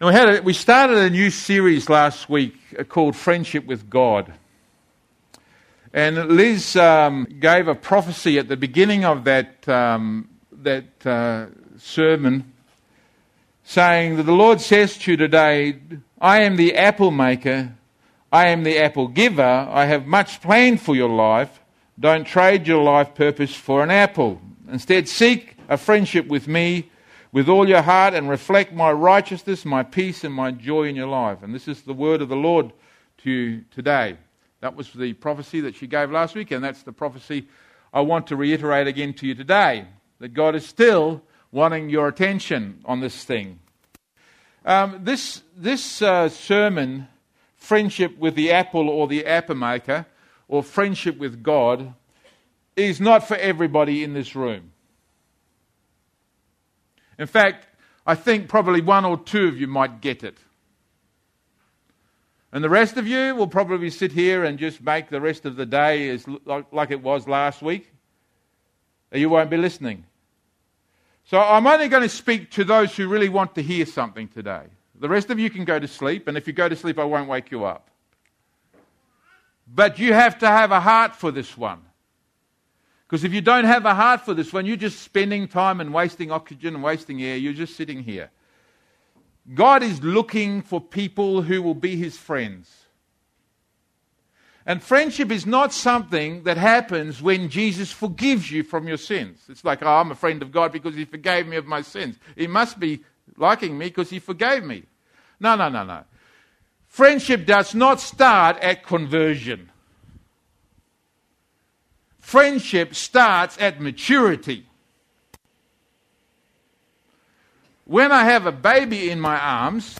And we, had a, we started a new series last week called Friendship with God. And Liz um, gave a prophecy at the beginning of that, um, that uh, sermon saying that the Lord says to you today, I am the apple maker, I am the apple giver, I have much planned for your life. Don't trade your life purpose for an apple. Instead, seek a friendship with me with all your heart and reflect my righteousness, my peace, and my joy in your life. And this is the word of the Lord to you today. That was the prophecy that she gave last week, and that's the prophecy I want to reiterate again to you today that God is still wanting your attention on this thing. Um, this this uh, sermon, friendship with the apple or the apple maker, or friendship with God, is not for everybody in this room. In fact, I think probably one or two of you might get it. And the rest of you will probably sit here and just make the rest of the day as like it was last week. You won't be listening. So I'm only going to speak to those who really want to hear something today. The rest of you can go to sleep, and if you go to sleep, I won't wake you up. But you have to have a heart for this one. Because if you don't have a heart for this one, you're just spending time and wasting oxygen and wasting air. You're just sitting here. God is looking for people who will be his friends. And friendship is not something that happens when Jesus forgives you from your sins. It's like, oh, I'm a friend of God because he forgave me of my sins. He must be liking me because he forgave me. No, no, no, no. Friendship does not start at conversion. Friendship starts at maturity. When I have a baby in my arms,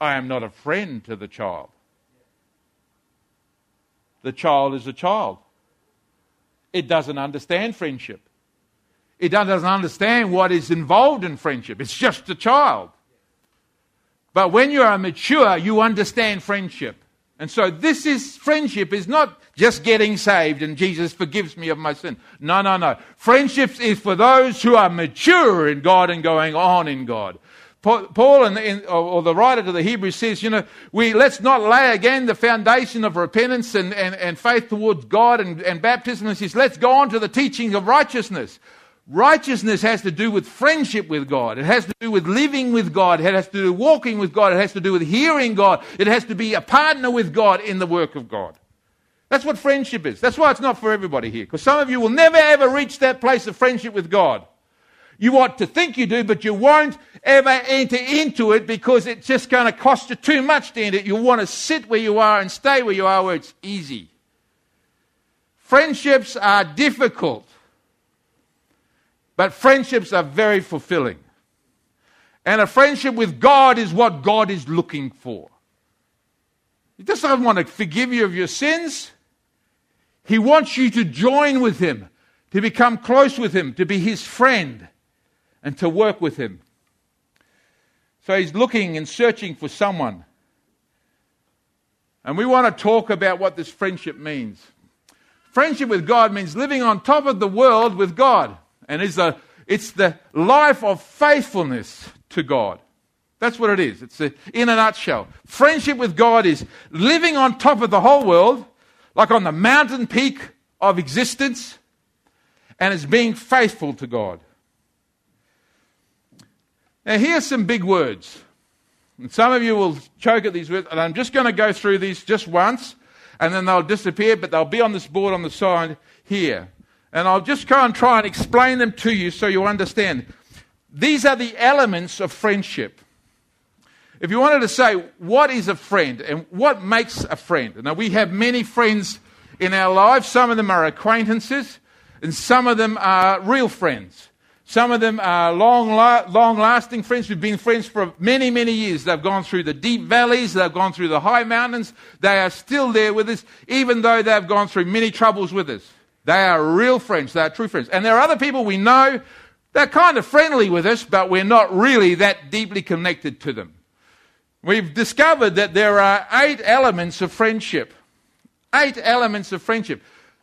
I am not a friend to the child. The child is a child. It doesn't understand friendship. It doesn't understand what is involved in friendship. It's just a child. But when you are mature, you understand friendship. And so this is friendship is not just getting saved and Jesus forgives me of my sin. No, no, no. Friendship is for those who are mature in God and going on in God. Paul and in, or the writer to the Hebrews says, you know, we let's not lay again the foundation of repentance and, and, and faith towards God and, and baptism. And says, let's go on to the teaching of righteousness. Righteousness has to do with friendship with God. It has to do with living with God. It has to do with walking with God. It has to do with hearing God. It has to be a partner with God in the work of God. That's what friendship is. That's why it's not for everybody here. Because some of you will never ever reach that place of friendship with God. You want to think you do, but you won't ever enter into it because it's just going to cost you too much to enter it. You want to sit where you are and stay where you are where it's easy. Friendships are difficult. But friendships are very fulfilling. And a friendship with God is what God is looking for. He doesn't want to forgive you of your sins. He wants you to join with Him, to become close with Him, to be His friend, and to work with Him. So He's looking and searching for someone. And we want to talk about what this friendship means. Friendship with God means living on top of the world with God. And it's, a, it's the life of faithfulness to God. That's what it is. It's a, in a nutshell. Friendship with God is living on top of the whole world, like on the mountain peak of existence, and it's being faithful to God. Now, here's some big words. And some of you will choke at these words, and I'm just going to go through these just once, and then they'll disappear, but they'll be on this board on the side here. And I'll just go and try and explain them to you so you understand. These are the elements of friendship. If you wanted to say, what is a friend and what makes a friend? Now, we have many friends in our lives. Some of them are acquaintances, and some of them are real friends. Some of them are long, long lasting friends. We've been friends for many, many years. They've gone through the deep valleys, they've gone through the high mountains. They are still there with us, even though they've gone through many troubles with us. They are real friends. They are true friends. And there are other people we know, they're kind of friendly with us, but we're not really that deeply connected to them. We've discovered that there are eight elements of friendship. Eight elements of friendship.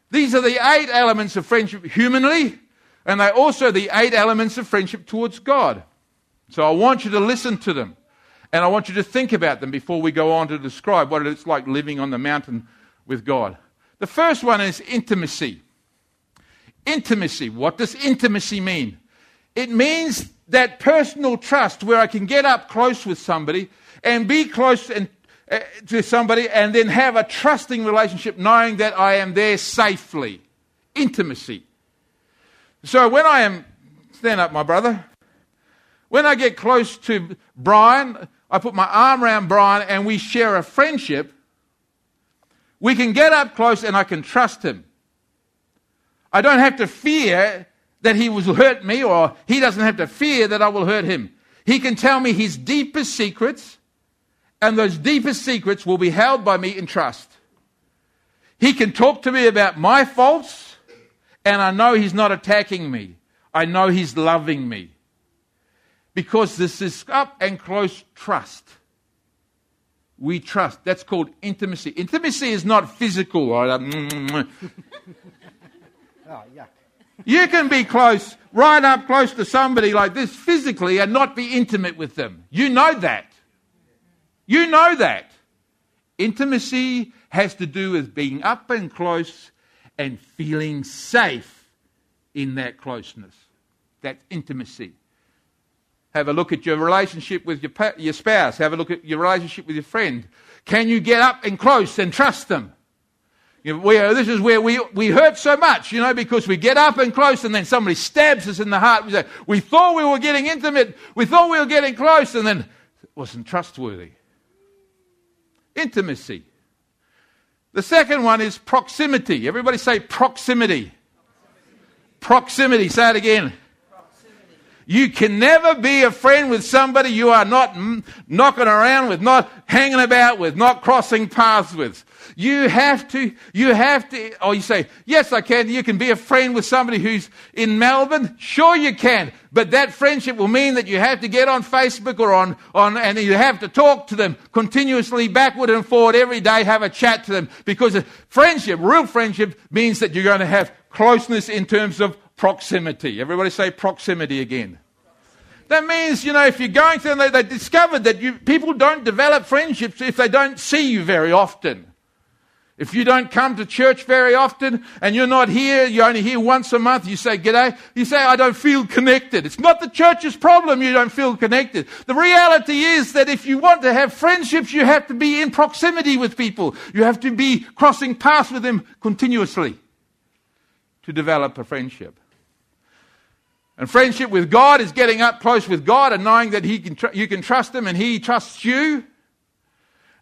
These are the eight elements of friendship humanly, and they're also the eight elements of friendship towards God. So I want you to listen to them. And I want you to think about them before we go on to describe what it's like living on the mountain with God. The first one is intimacy. Intimacy. What does intimacy mean? It means that personal trust where I can get up close with somebody and be close and, uh, to somebody and then have a trusting relationship knowing that I am there safely. Intimacy. So when I am, stand up, my brother. When I get close to Brian, I put my arm around Brian and we share a friendship. We can get up close and I can trust him. I don't have to fear that he will hurt me, or he doesn't have to fear that I will hurt him. He can tell me his deepest secrets, and those deepest secrets will be held by me in trust. He can talk to me about my faults, and I know he's not attacking me. I know he's loving me. Because this is up and close trust. We trust. That's called intimacy. Intimacy is not physical. Right? Oh, yuck. You can be close, right up close to somebody like this physically and not be intimate with them. You know that. You know that. Intimacy has to do with being up and close and feeling safe in that closeness. That's intimacy. Have a look at your relationship with your, your spouse. Have a look at your relationship with your friend. Can you get up and close and trust them? You know, we, uh, this is where we, we hurt so much, you know, because we get up and close and then somebody stabs us in the heart. We say, we thought we were getting intimate. We thought we were getting close and then it wasn't trustworthy. Intimacy. The second one is proximity. Everybody say proximity. Proximity. proximity. Say it again. You can never be a friend with somebody you are not knocking around with, not hanging about with, not crossing paths with. You have to, you have to, or you say, yes, I can. You can be a friend with somebody who's in Melbourne. Sure you can. But that friendship will mean that you have to get on Facebook or on, on, and you have to talk to them continuously backward and forward every day, have a chat to them. Because friendship, real friendship, means that you're going to have closeness in terms of proximity. Everybody say proximity again. That means, you know, if you're going to they, they discovered that you, people don't develop friendships if they don't see you very often. If you don't come to church very often and you're not here, you're only here once a month, you say, G'day. You say, I don't feel connected. It's not the church's problem you don't feel connected. The reality is that if you want to have friendships, you have to be in proximity with people. You have to be crossing paths with them continuously to develop a friendship. And friendship with God is getting up close with God and knowing that he can tr- you can trust Him and He trusts you.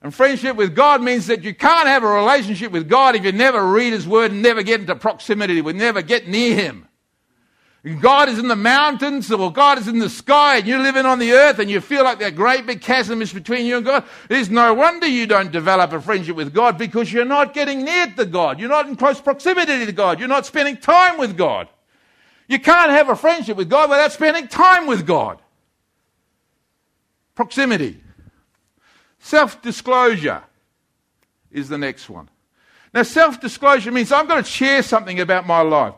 And friendship with God means that you can't have a relationship with God if you never read His Word and never get into proximity with, never get near Him. God is in the mountains or God is in the sky and you're living on the earth and you feel like that great big chasm is between you and God. It's no wonder you don't develop a friendship with God because you're not getting near to God. You're not in close proximity to God. You're not spending time with God. You can't have a friendship with God without spending time with God. Proximity. Self disclosure is the next one. Now, self disclosure means I'm going to share something about my life.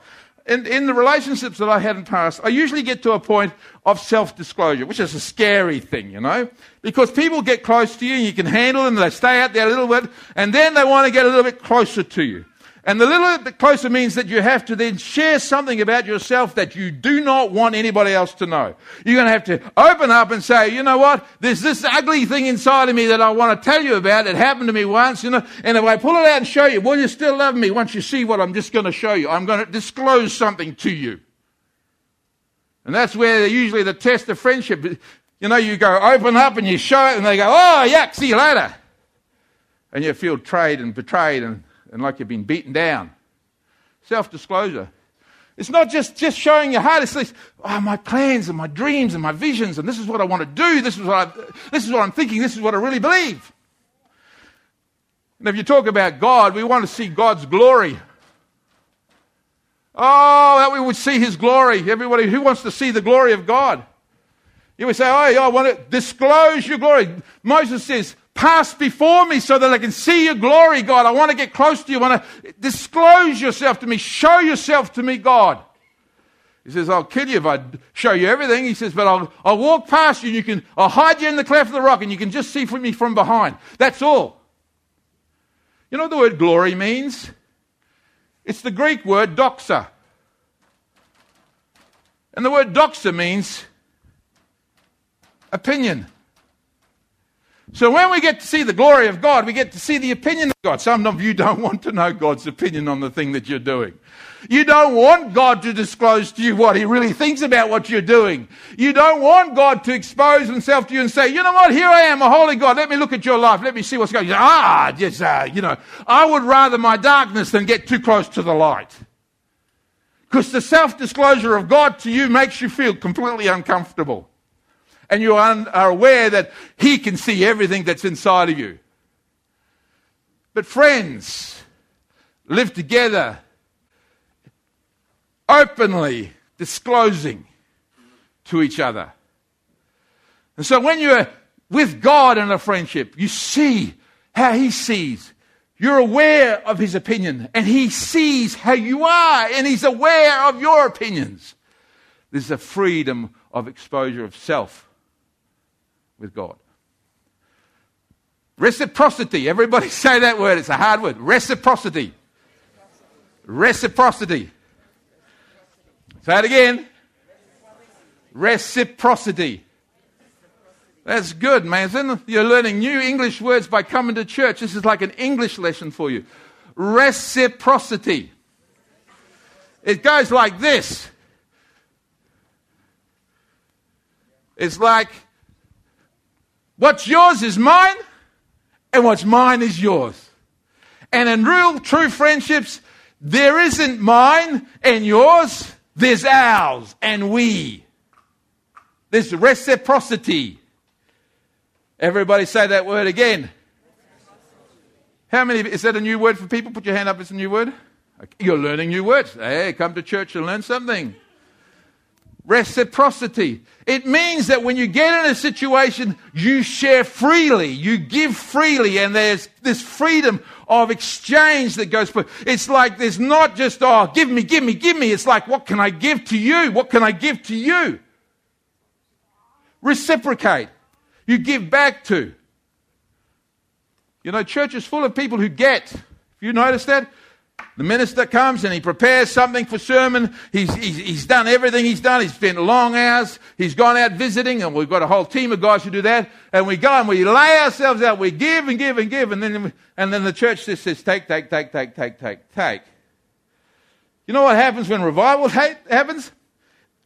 In, in the relationships that I had in past, I usually get to a point of self disclosure, which is a scary thing, you know, because people get close to you and you can handle them, they stay out there a little bit, and then they want to get a little bit closer to you. And the little bit closer means that you have to then share something about yourself that you do not want anybody else to know. You're going to have to open up and say, you know what? There's this ugly thing inside of me that I want to tell you about. It happened to me once, you know. And if I pull it out and show you, will you still love me once you see what I'm just going to show you? I'm going to disclose something to you. And that's where usually the test of friendship, you know, you go open up and you show it and they go, oh, yuck, see you later. And you feel betrayed and betrayed and and like you've been beaten down. Self disclosure. It's not just, just showing your heart. It's this, oh, my plans and my dreams and my visions, and this is what I want to do. This is what, I, this is what I'm thinking. This is what I really believe. And if you talk about God, we want to see God's glory. Oh, that we would see His glory. Everybody who wants to see the glory of God. You would say, oh, I want to disclose your glory. Moses says, pass before me so that I can see your glory, God. I want to get close to you. I want to disclose yourself to me. Show yourself to me, God. He says, I'll kill you if I show you everything. He says, but I'll, I'll walk past you and you can, I'll hide you in the cleft of the rock and you can just see from me from behind. That's all. You know what the word glory means? It's the Greek word doxa. And the word doxa means opinion. So when we get to see the glory of God, we get to see the opinion of God. Some of you don't want to know God's opinion on the thing that you're doing. You don't want God to disclose to you what He really thinks about what you're doing. You don't want God to expose Himself to you and say, you know what, here I am, a holy God. Let me look at your life. Let me see what's going on. Ah, just, uh, you know, I would rather my darkness than get too close to the light. Because the self disclosure of God to you makes you feel completely uncomfortable. And you are aware that He can see everything that's inside of you. But friends, live together openly disclosing to each other. And so when you're with God in a friendship, you see how He sees. You're aware of His opinion, and He sees how you are, and He's aware of your opinions. There's a freedom of exposure of self with God. Reciprocity. Everybody say that word. It's a hard word. Reciprocity. Reciprocity. Say it again. Reciprocity. That's good, man. You're learning new English words by coming to church. This is like an English lesson for you. Reciprocity. It goes like this. It's like what's yours is mine, and what's mine is yours. And in real, true friendships, there isn't mine and yours. There's ours and we. There's reciprocity. Everybody say that word again. How many, is that a new word for people? Put your hand up, it's a new word. You're learning new words. Hey, come to church and learn something. Reciprocity. It means that when you get in a situation, you share freely, you give freely, and there's this freedom of exchange that goes. It's like there's not just, oh, give me, give me, give me. It's like, what can I give to you? What can I give to you? Reciprocate. You give back to. You know, church is full of people who get. Have you noticed that? The minister comes and he prepares something for sermon. He's, he's, he's, done everything he's done. He's spent long hours. He's gone out visiting, and we've got a whole team of guys who do that. And we go and we lay ourselves out. We give and give and give. And then, and then the church just says, take, take, take, take, take, take, take. You know what happens when revival ha- happens?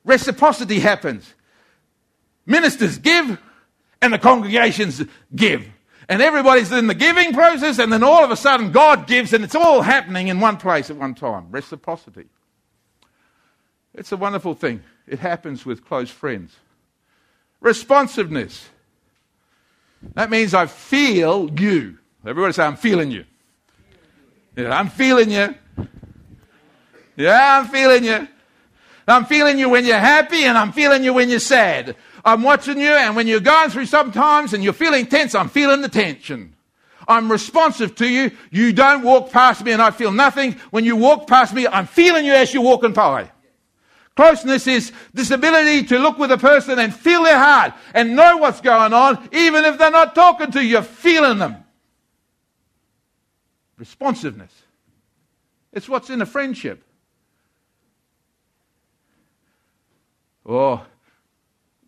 Reciprocity happens. Ministers give, and the congregations give and everybody's in the giving process, and then all of a sudden God gives, and it's all happening in one place at one time. Reciprocity. It's a wonderful thing. It happens with close friends. Responsiveness. That means I feel you. Everybody say, I'm feeling you. Yeah, I'm feeling you. Yeah, I'm feeling you. I'm feeling you when you're happy, and I'm feeling you when you're sad. I'm watching you, and when you're going through sometimes and you're feeling tense, I'm feeling the tension. I'm responsive to you. You don't walk past me and I feel nothing. When you walk past me, I'm feeling you as you're walking by. Closeness is this ability to look with a person and feel their heart and know what's going on, even if they're not talking to you, you're feeling them. Responsiveness. It's what's in a friendship. Oh,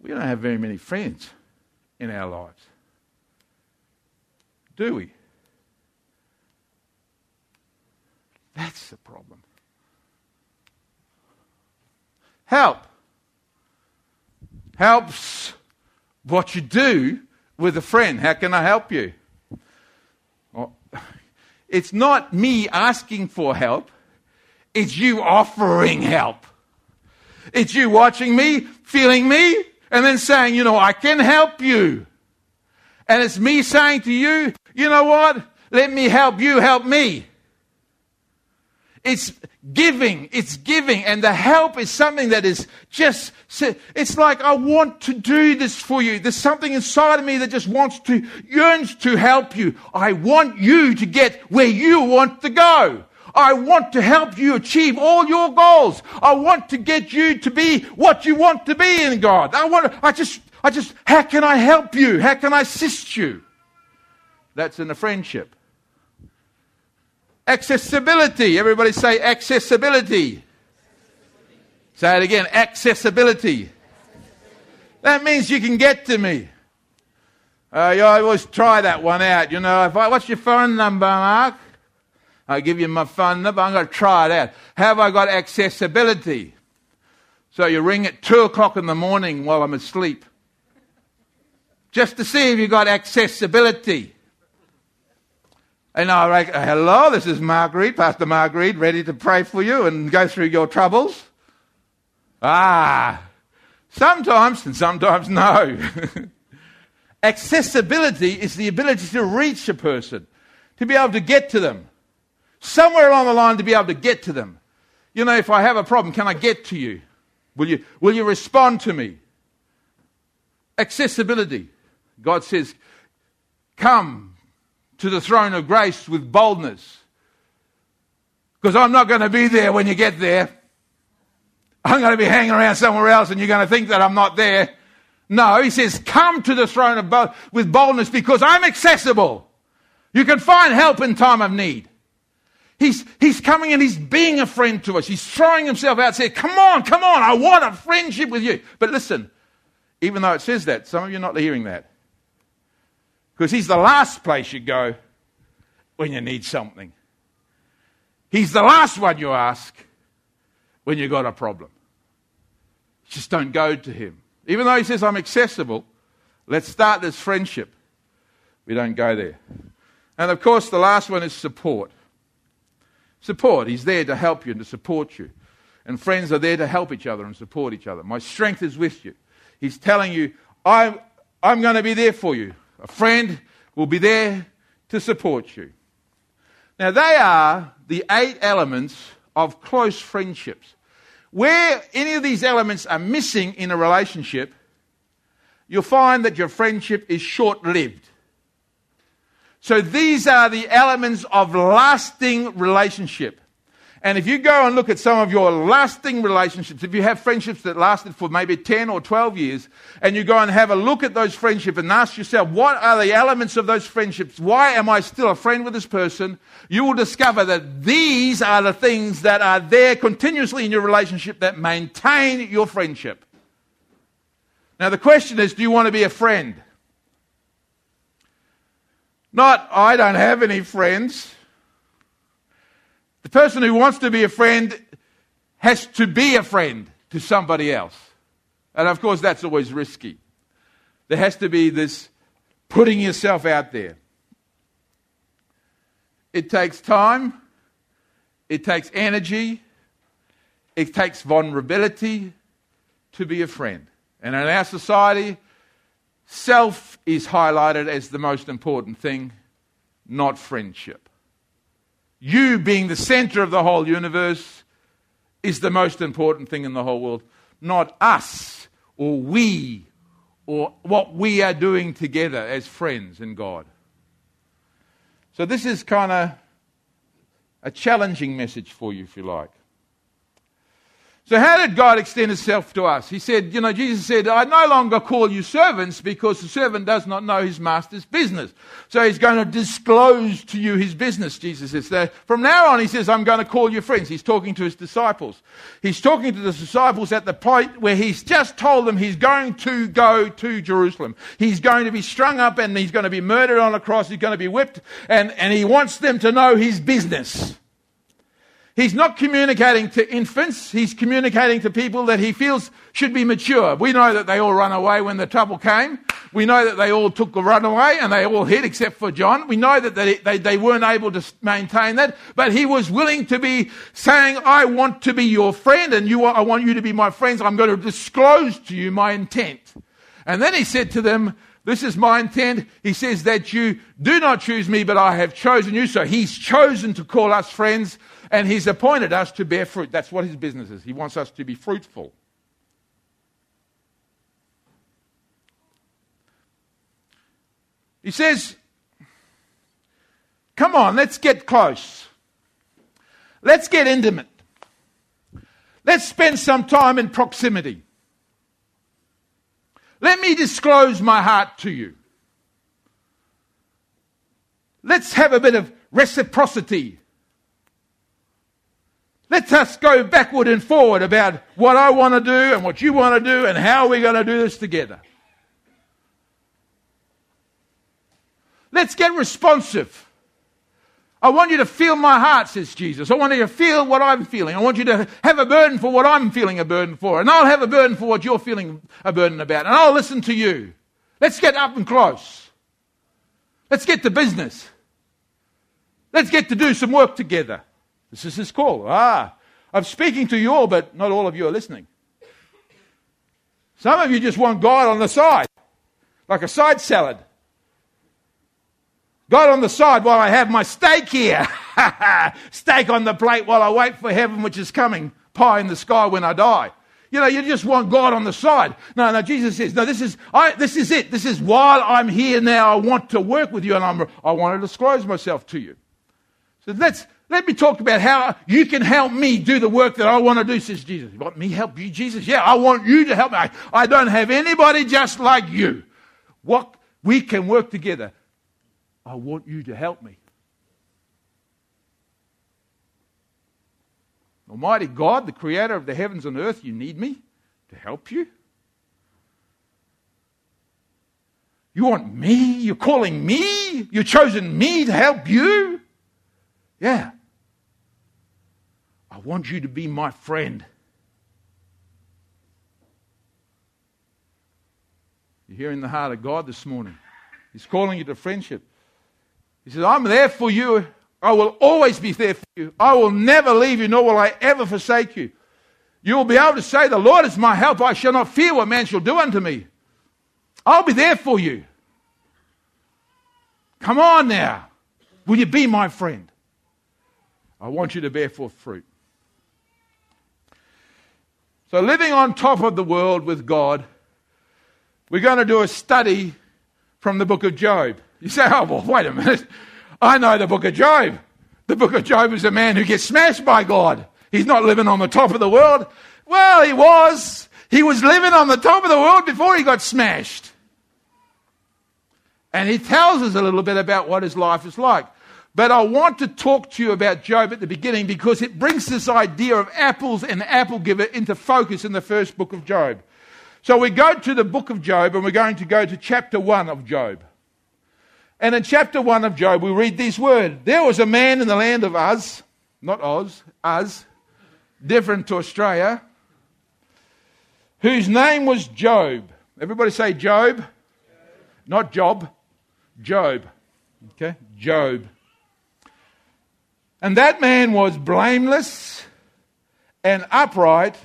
we don't have very many friends in our lives. Do we? That's the problem. Help. Helps what you do with a friend. How can I help you? Well, it's not me asking for help, it's you offering help. It's you watching me, feeling me, and then saying, you know, I can help you. And it's me saying to you, you know what? Let me help you help me. It's giving. It's giving. And the help is something that is just, it's like, I want to do this for you. There's something inside of me that just wants to, yearns to help you. I want you to get where you want to go. I want to help you achieve all your goals. I want to get you to be what you want to be in God. I want to, I just, I just, how can I help you? How can I assist you? That's in a friendship. Accessibility. Everybody say accessibility. Say it again accessibility. That means you can get to me. Uh, always try that one out. You know, if I, what's your phone number, Mark? I give you my phone number. I'm going to try it out. Have I got accessibility? So you ring at two o'clock in the morning while I'm asleep, just to see if you got accessibility. And I like, hello, this is Marguerite, Pastor Marguerite, ready to pray for you and go through your troubles. Ah, sometimes and sometimes no. Accessibility is the ability to reach a person, to be able to get to them. Somewhere along the line, to be able to get to them. You know, if I have a problem, can I get to you? Will you, will you respond to me? Accessibility. God says, Come, to the throne of grace with boldness. Because I'm not going to be there when you get there. I'm going to be hanging around somewhere else and you're going to think that I'm not there. No, he says, come to the throne of bo- with boldness because I'm accessible. You can find help in time of need. He's, he's coming and he's being a friend to us. He's throwing himself out, saying, come on, come on, I want a friendship with you. But listen, even though it says that, some of you are not hearing that. Because he's the last place you go when you need something. He's the last one you ask when you've got a problem. Just don't go to him. Even though he says, I'm accessible, let's start this friendship. We don't go there. And of course, the last one is support. Support. He's there to help you and to support you. And friends are there to help each other and support each other. My strength is with you. He's telling you, I'm, I'm going to be there for you. A friend will be there to support you. Now, they are the eight elements of close friendships. Where any of these elements are missing in a relationship, you'll find that your friendship is short lived. So, these are the elements of lasting relationship. And if you go and look at some of your lasting relationships, if you have friendships that lasted for maybe 10 or 12 years, and you go and have a look at those friendships and ask yourself, what are the elements of those friendships? Why am I still a friend with this person? You will discover that these are the things that are there continuously in your relationship that maintain your friendship. Now, the question is, do you want to be a friend? Not, I don't have any friends. The person who wants to be a friend has to be a friend to somebody else. And of course, that's always risky. There has to be this putting yourself out there. It takes time, it takes energy, it takes vulnerability to be a friend. And in our society, self is highlighted as the most important thing, not friendship you being the center of the whole universe is the most important thing in the whole world, not us or we or what we are doing together as friends in God. So, this is kind of a challenging message for you, if you like. So, how did God extend himself to us? He said, You know, Jesus said, I no longer call you servants because the servant does not know his master's business. So, he's going to disclose to you his business, Jesus says. So from now on, he says, I'm going to call you friends. He's talking to his disciples. He's talking to the disciples at the point where he's just told them he's going to go to Jerusalem. He's going to be strung up and he's going to be murdered on a cross. He's going to be whipped. And, and he wants them to know his business. He's not communicating to infants, he's communicating to people that he feels should be mature. We know that they all run away when the trouble came. We know that they all took a runaway and they all hid except for John. We know that they, they, they weren't able to maintain that, but he was willing to be saying, I want to be your friend and you, I want you to be my friends. I'm going to disclose to you my intent. And then he said to them, this is my intent. He says that you do not choose me, but I have chosen you. So he's chosen to call us friends. And He's appointed us to bear fruit. That's what His business is. He wants us to be fruitful. He says, Come on, let's get close. Let's get intimate. Let's spend some time in proximity. Let me disclose my heart to you. Let's have a bit of reciprocity. Let us us go backward and forward about what I want to do and what you want to do and how we're going to do this together. Let's get responsive. I want you to feel my heart, says Jesus. I want you to feel what I'm feeling. I want you to have a burden for what I'm feeling a burden for. And I'll have a burden for what you're feeling a burden about. And I'll listen to you. Let's get up and close. Let's get to business. Let's get to do some work together. This is his call. Ah, I'm speaking to you all, but not all of you are listening. Some of you just want God on the side, like a side salad. God on the side while I have my steak here. steak on the plate while I wait for heaven, which is coming. Pie in the sky when I die. You know, you just want God on the side. No, no, Jesus says, no, this is, I, this is it. This is while I'm here now, I want to work with you and I'm, I want to disclose myself to you. So let's, let me talk about how you can help me do the work that I want to do, says Jesus. You want me to help you, Jesus? Yeah, I want you to help me. I, I don't have anybody just like you. What, we can work together. I want you to help me. Almighty God, the creator of the heavens and earth, you need me to help you? You want me? You're calling me? You've chosen me to help you? Yeah. I want you to be my friend. You're hearing the heart of God this morning. He's calling you to friendship. He says, I'm there for you. I will always be there for you. I will never leave you, nor will I ever forsake you. You will be able to say, The Lord is my help. I shall not fear what man shall do unto me. I'll be there for you. Come on now. Will you be my friend? I want you to bear forth fruit. So, living on top of the world with God, we're going to do a study from the book of Job. You say, oh, well, wait a minute. I know the book of Job. The book of Job is a man who gets smashed by God. He's not living on the top of the world. Well, he was. He was living on the top of the world before he got smashed. And he tells us a little bit about what his life is like. But I want to talk to you about Job at the beginning because it brings this idea of apples and apple giver into focus in the first book of Job. So we go to the book of Job and we're going to go to chapter 1 of Job. And in chapter 1 of Job, we read these words There was a man in the land of Uz, not Oz, Uz, different to Australia, whose name was Job. Everybody say Job. Job. Not Job, Job. Okay? Job. And that man was blameless and upright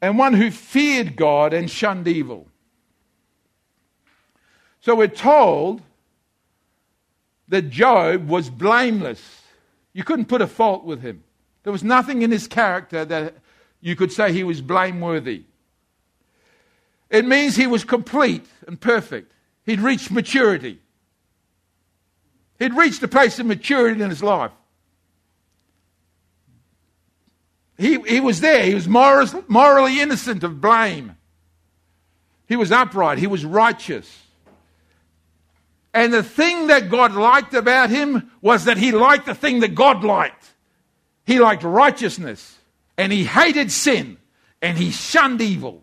and one who feared God and shunned evil. So we're told that Job was blameless. You couldn't put a fault with him. There was nothing in his character that you could say he was blameworthy. It means he was complete and perfect. He'd reached maturity. He'd reached a place of maturity in his life. He, he was there. He was morally innocent of blame. He was upright. He was righteous. And the thing that God liked about him was that he liked the thing that God liked. He liked righteousness and he hated sin and he shunned evil.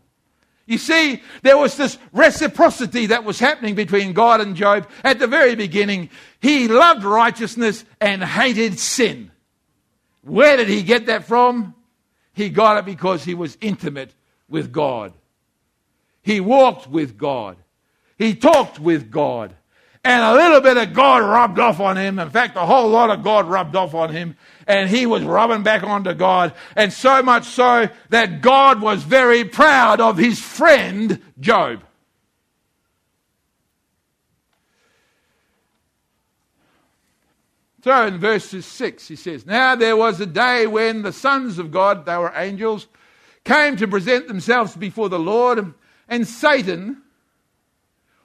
You see, there was this reciprocity that was happening between God and Job at the very beginning. He loved righteousness and hated sin. Where did he get that from? He got it because he was intimate with God. He walked with God. He talked with God and a little bit of God rubbed off on him. In fact, a whole lot of God rubbed off on him. And he was rubbing back onto God. And so much so that God was very proud of his friend Job. So in verses 6, he says, Now there was a day when the sons of God, they were angels, came to present themselves before the Lord, and Satan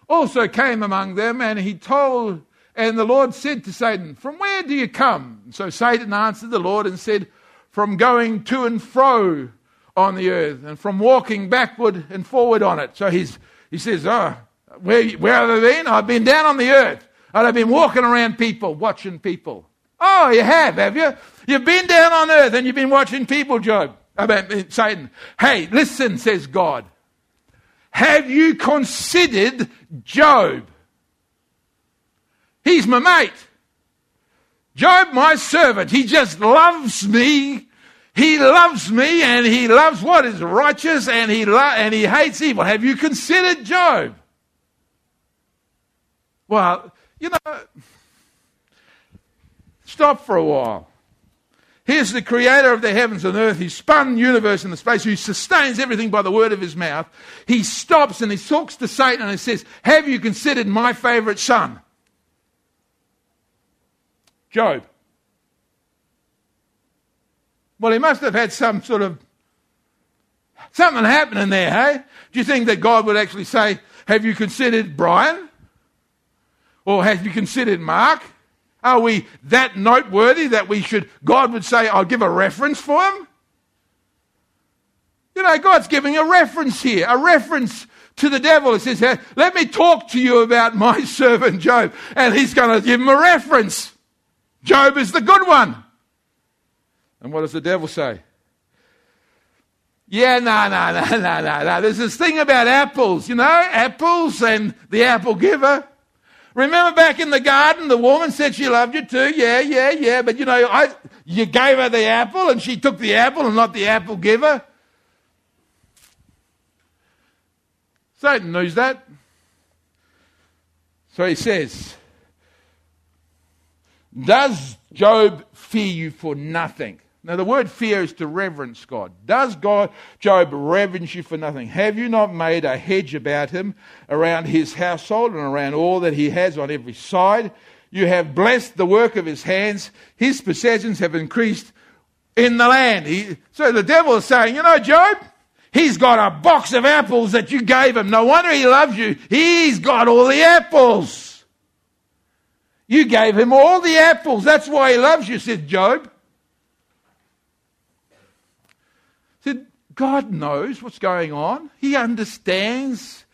also came among them, and he told, and the Lord said to Satan, From where do you come? So Satan answered the Lord and said, From going to and fro on the earth, and from walking backward and forward on it. So he's, he says, Oh, where, where have I been? I've been down on the earth. And I've been walking around people, watching people. Oh, you have, have you? You've been down on earth and you've been watching people, Job. About Satan. Hey, listen, says God. Have you considered Job? He's my mate. Job, my servant, he just loves me. He loves me and he loves what is righteous and he, lo- and he hates evil. Have you considered Job? Well, you know, stop for a while. Here's the creator of the heavens and earth. He spun the universe the space, who sustains everything by the word of his mouth. He stops and he talks to Satan and he says, Have you considered my favorite son? Job. Well, he must have had some sort of something happening there, hey? Do you think that God would actually say, Have you considered Brian? Or have you considered Mark? Are we that noteworthy that we should, God would say, I'll give a reference for him? You know, God's giving a reference here, a reference to the devil. He says, Let me talk to you about my servant Job. And he's going to give him a reference. Job is the good one. And what does the devil say? Yeah, no, no, no, no, no, no. There's this thing about apples, you know, apples and the apple giver. Remember back in the garden, the woman said she loved you too. Yeah, yeah, yeah. But you know, I, you gave her the apple and she took the apple and not the apple giver. Satan knows that. So he says, Does Job fear you for nothing? Now, the word fear is to reverence God. Does God, Job, reverence you for nothing? Have you not made a hedge about him, around his household, and around all that he has on every side? You have blessed the work of his hands. His possessions have increased in the land. He, so the devil is saying, you know, Job, he's got a box of apples that you gave him. No wonder he loves you. He's got all the apples. You gave him all the apples. That's why he loves you, said Job. said, God knows what's going on. He understands.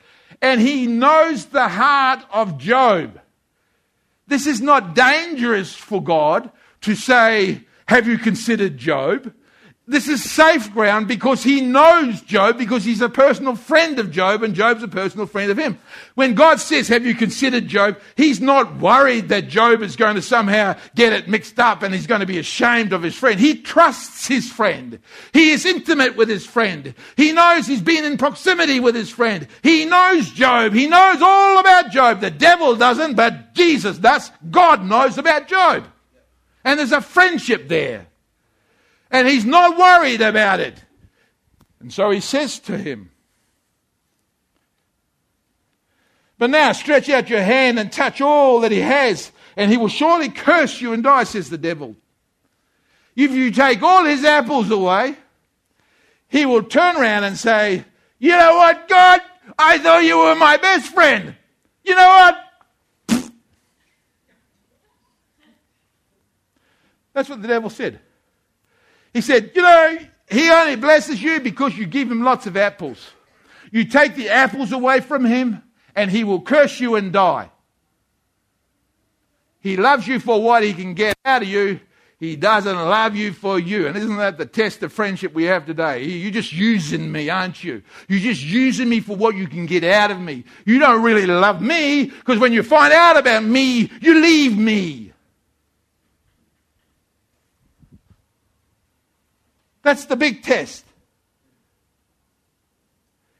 And he knows the heart of Job. This is not dangerous for God to say, Have you considered Job? This is safe ground because he knows Job, because he's a personal friend of Job, and Job's a personal friend of him. When God says, Have you considered Job? He's not worried that Job is going to somehow get it mixed up and he's going to be ashamed of his friend. He trusts his friend. He is intimate with his friend. He knows he's been in proximity with his friend. He knows Job. He knows all about Job. The devil doesn't, but Jesus does. God knows about Job. And there's a friendship there. And he's not worried about it. And so he says to him, But now stretch out your hand and touch all that he has, and he will surely curse you and die, says the devil. If you take all his apples away, he will turn around and say, You know what, God? I thought you were my best friend. You know what? That's what the devil said. He said, You know, he only blesses you because you give him lots of apples. You take the apples away from him, and he will curse you and die. He loves you for what he can get out of you. He doesn't love you for you. And isn't that the test of friendship we have today? You're just using me, aren't you? You're just using me for what you can get out of me. You don't really love me because when you find out about me, you leave me. That's the big test.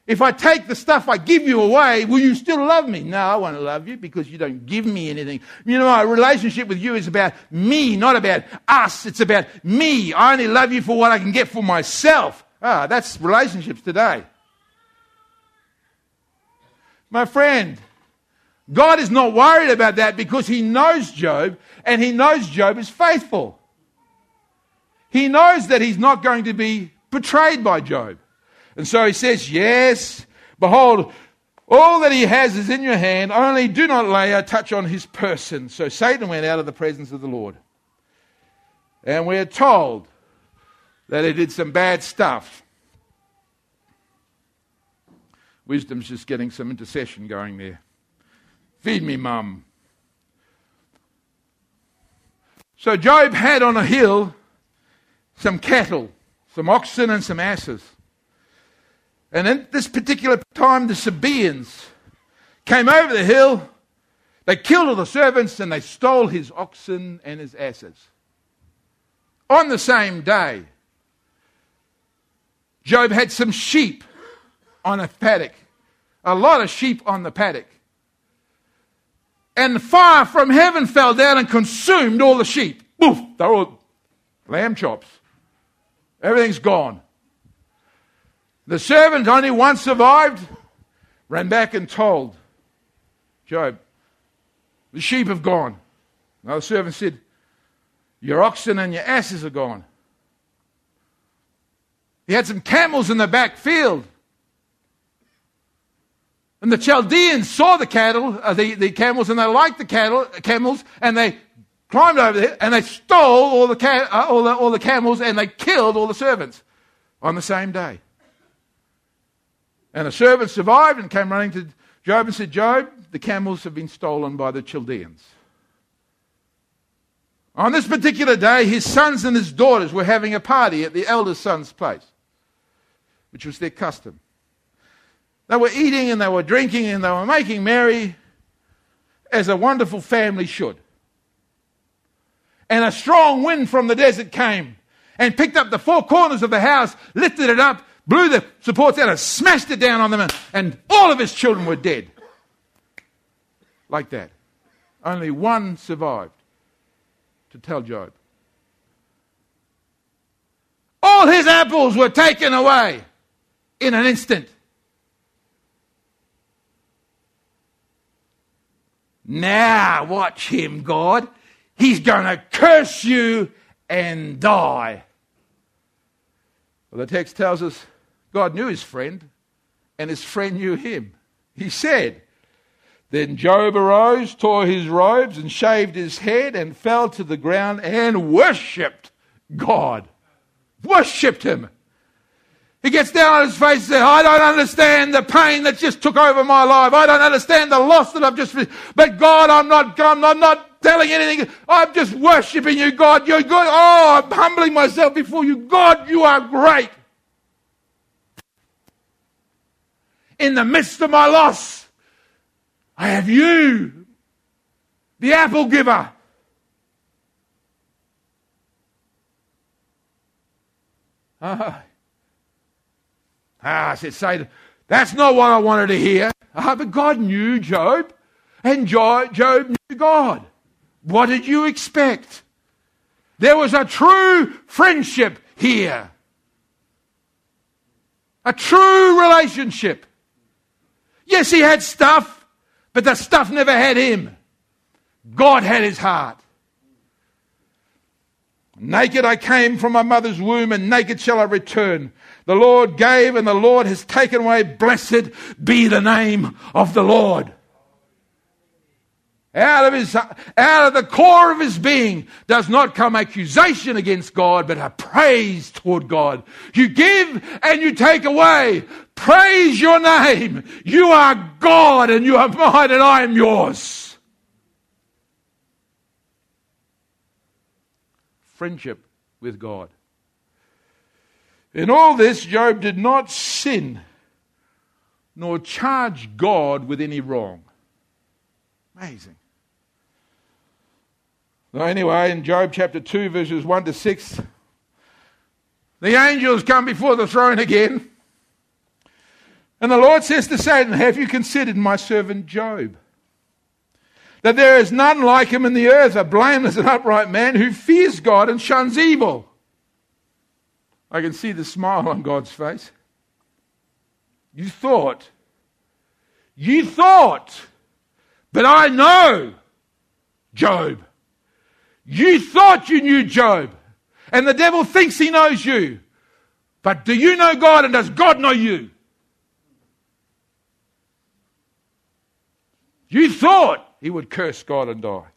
If I take the stuff I give you away, will you still love me? No, I won't love you because you don't give me anything. You know, my relationship with you is about me, not about us. It's about me. I only love you for what I can get for myself. Ah, that's relationships today. My friend, God is not worried about that because he knows Job and he knows Job is faithful. He knows that he's not going to be betrayed by Job. And so he says, Yes, behold, all that he has is in your hand, only do not lay a touch on his person. So Satan went out of the presence of the Lord. And we're told that he did some bad stuff. Wisdom's just getting some intercession going there. Feed me, mum. So Job had on a hill some cattle, some oxen, and some asses. And at this particular time, the Sabaeans came over the hill, they killed all the servants, and they stole his oxen and his asses. On the same day, Job had some sheep on a paddock, a lot of sheep on the paddock. And fire from heaven fell down and consumed all the sheep. Boof! They're all lamb chops. Everything's gone. The servant, only one survived, ran back and told Job, The sheep have gone. Another servant said, Your oxen and your asses are gone. He had some camels in the back field. And the Chaldeans saw the cattle, uh, the, the camels, and they liked the cattle, camels, and they climbed over there and they stole all the, uh, all, the, all the camels and they killed all the servants on the same day. And the servant survived and came running to Job and said, Job, the camels have been stolen by the Chaldeans. On this particular day, his sons and his daughters were having a party at the eldest son's place, which was their custom. They were eating and they were drinking and they were making merry as a wonderful family should. And a strong wind from the desert came and picked up the four corners of the house, lifted it up, blew the supports out, and smashed it down on them, and, all of his children were dead. Like that. Only one survived to tell Job. All his apples were taken away in an instant. Now watch him, God. He's going to curse you and die. Well, the text tells us God knew his friend, and his friend knew him. He said, Then Job arose, tore his robes, and shaved his head, and fell to the ground and worshipped God. Worshipped him. He gets down on his face and says, I don't understand the pain that just took over my life. I don't understand the loss that I've just, but God, I'm not, I'm not, I'm not telling anything. I'm just worshiping you, God. You're good. Oh, I'm humbling myself before you. God, you are great. In the midst of my loss, I have you, the apple giver. Ah. Ah, I said, Satan, that's not what I wanted to hear. Ah, but God knew Job, and Job knew God. What did you expect? There was a true friendship here. A true relationship. Yes, he had stuff, but the stuff never had him. God had his heart. Naked I came from my mother's womb, and naked shall I return. The Lord gave and the Lord has taken away. Blessed be the name of the Lord. Out of his, out of the core of his being does not come accusation against God, but a praise toward God. You give and you take away. Praise your name. You are God and you are mine and I am yours. Friendship with God. In all this, Job did not sin nor charge God with any wrong. Amazing. Well, anyway, in Job chapter 2, verses 1 to 6, the angels come before the throne again. And the Lord says to Satan, Have you considered my servant Job? That there is none like him in the earth, a blameless and upright man who fears God and shuns evil. I can see the smile on God's face. You thought, you thought, But I know Job. You thought you knew Job. And the devil thinks he knows you. But do you know God and does God know you? You thought he would curse God and die.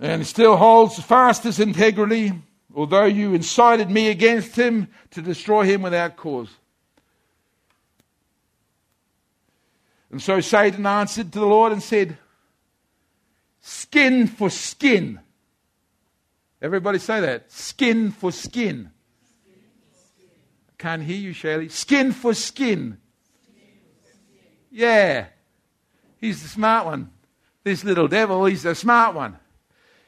And still holds fast his integrity, although you incited me against him to destroy him without cause. And so Satan answered to the Lord and said, Skin for skin. Everybody say that. Skin for skin. Can't hear you, Shelley. Skin for skin. Yeah. He's the smart one. This little devil, he's the smart one.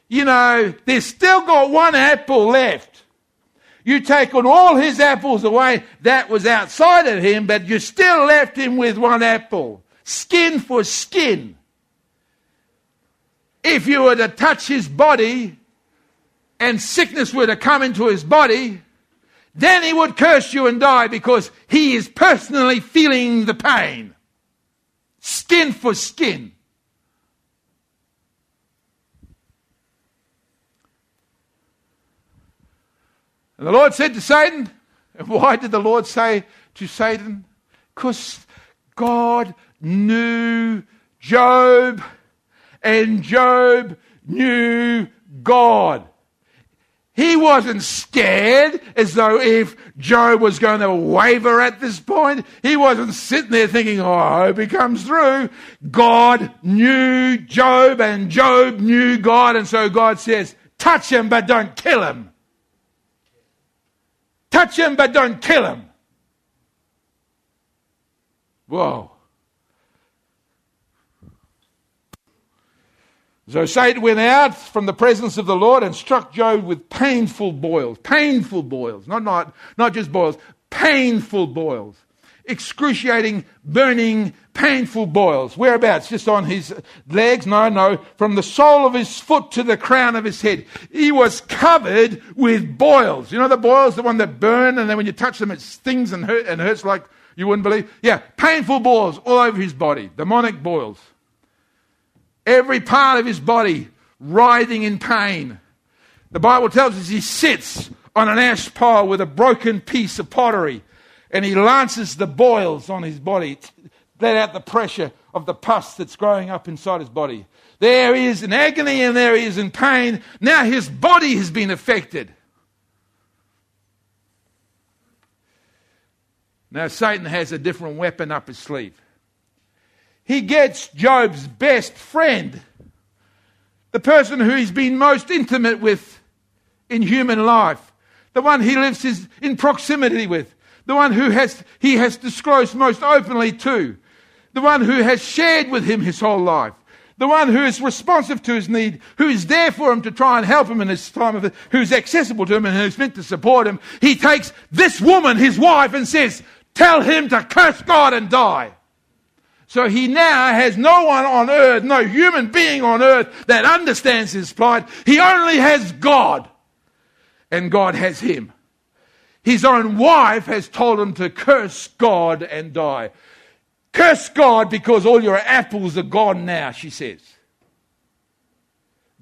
You know, there's still got one apple left. You taken all his apples away, that was outside of him, but you still left him with one apple. Skin for skin. If you were to touch his body and sickness were to come into his body, then he would curse you and die because he is personally feeling the pain skin for skin. And the Lord said to Satan, and why did the Lord say to Satan? Because God knew Job, and Job knew God. He wasn't scared as though if Job was going to waver at this point. He wasn't sitting there thinking, oh, I hope he comes through. God knew Job and Job knew God. And so God says, touch him, but don't kill him. Touch him, but don't kill him. Whoa. So Satan went out from the presence of the Lord and struck Job with painful boils. Painful boils. Not, not, not just boils, painful boils. Excruciating, burning, painful boils. Whereabouts? Just on his legs? No, no. From the sole of his foot to the crown of his head. He was covered with boils. You know the boils, the one that burn, and then when you touch them, it stings and, hurt, and hurts like you wouldn't believe? Yeah, painful boils all over his body. Demonic boils every part of his body writhing in pain. The Bible tells us he sits on an ash pile with a broken piece of pottery and he lances the boils on his body, let out the pressure of the pus that's growing up inside his body. There he is in agony and there he is in pain. Now his body has been affected. Now Satan has a different weapon up his sleeve he gets Job's best friend, the person who he's been most intimate with in human life, the one he lives his, in proximity with, the one who has, he has disclosed most openly to, the one who has shared with him his whole life, the one who is responsive to his need, who is there for him to try and help him in his time of, it, who's accessible to him and who's meant to support him. He takes this woman, his wife, and says, tell him to curse God and die. So he now has no one on earth, no human being on earth that understands his plight. He only has God. And God has him. His own wife has told him to curse God and die. Curse God because all your apples are gone now, she says.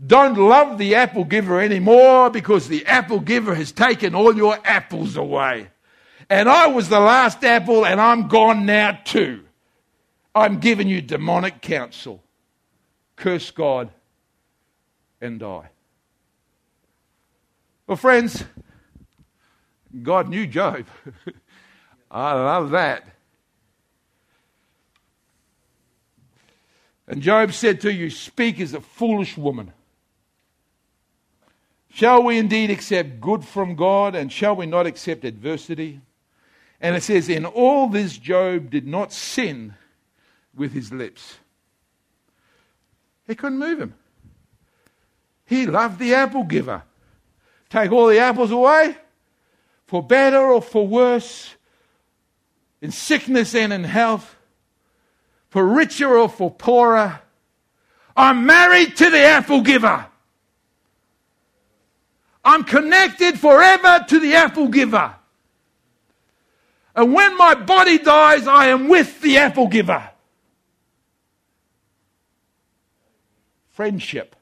Don't love the apple giver anymore because the apple giver has taken all your apples away. And I was the last apple and I'm gone now too. I'm giving you demonic counsel. Curse God and die. Well, friends, God knew Job. I love that. And Job said to you, Speak as a foolish woman. Shall we indeed accept good from God, and shall we not accept adversity? And it says, In all this, Job did not sin with his lips. He couldn't move him. He loved the apple giver. Take all the apples away, for better or for worse, in sickness and in health, for richer or for poorer. I'm married to the apple giver. I'm connected forever to the apple giver. And when my body dies, I am with the apple giver. Friendship.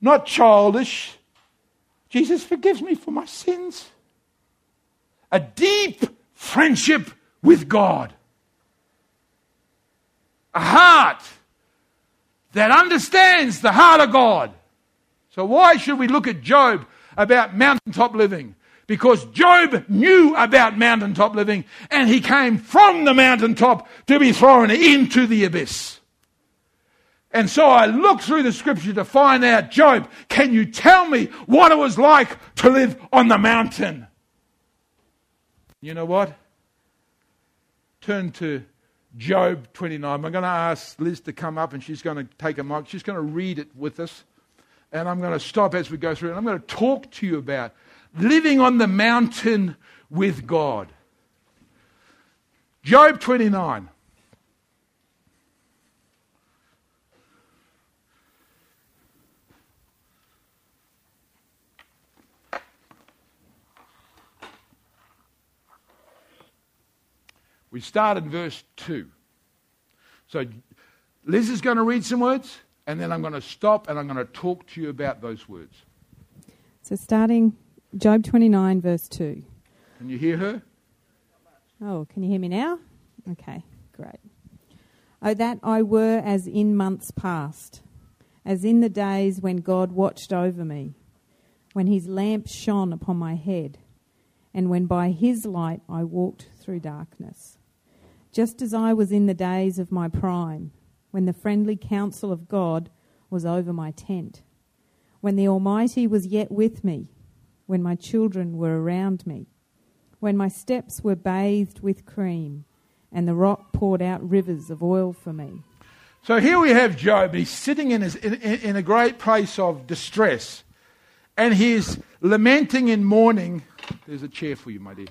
Not childish. Jesus forgives me for my sins. A deep friendship with God. A heart that understands the heart of God. So, why should we look at Job about mountaintop living? Because Job knew about mountaintop living and he came from the mountaintop to be thrown into the abyss. And so I looked through the scripture to find out, Job, can you tell me what it was like to live on the mountain? You know what? Turn to Job 29. I'm going to ask Liz to come up and she's going to take a mic. She's going to read it with us. And I'm going to stop as we go through it. I'm going to talk to you about living on the mountain with God. Job 29. We start in verse 2. So Liz is going to read some words, and then I'm going to stop and I'm going to talk to you about those words. So starting Job 29, verse 2. Can you hear her? Oh, can you hear me now? Okay, great. Oh, that I were as in months past, as in the days when God watched over me, when his lamp shone upon my head, and when by his light I walked through darkness just as I was in the days of my prime, when the friendly counsel of God was over my tent, when the Almighty was yet with me, when my children were around me, when my steps were bathed with cream, and the rock poured out rivers of oil for me. So here we have Job. He's sitting in, his, in, in a great place of distress, and he's lamenting in mourning. There's a chair for you, my dear.